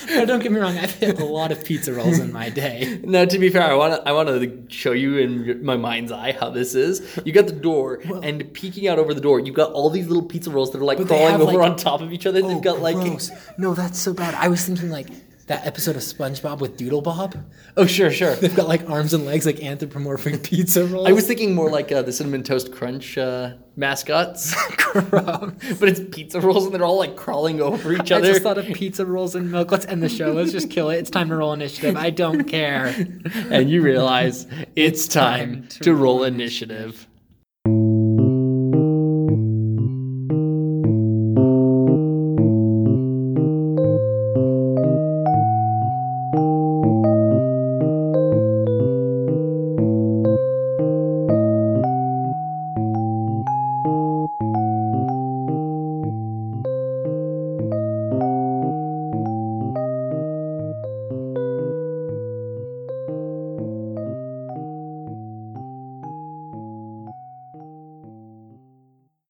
No, don't get me wrong. I've hit a lot of pizza rolls in my day. Now, to be fair, I want to I want to show you in my mind's eye how this is. You got the door, and peeking out over the door, you've got all these little pizza rolls that are like crawling over like- on top of each other. They've oh, got like gross. No, that's so bad. I was thinking like that episode of SpongeBob with Doodle Bob. oh sure sure. They've got like arms and legs like anthropomorphic pizza rolls. I was thinking more like uh, the cinnamon toast crunch uh, mascots, but it's pizza rolls and they're all like crawling over each other. I just thought of pizza rolls and milk. Let's end the show. Let's just kill it. It's time to roll initiative. I don't care. and you realize it's time to roll initiative.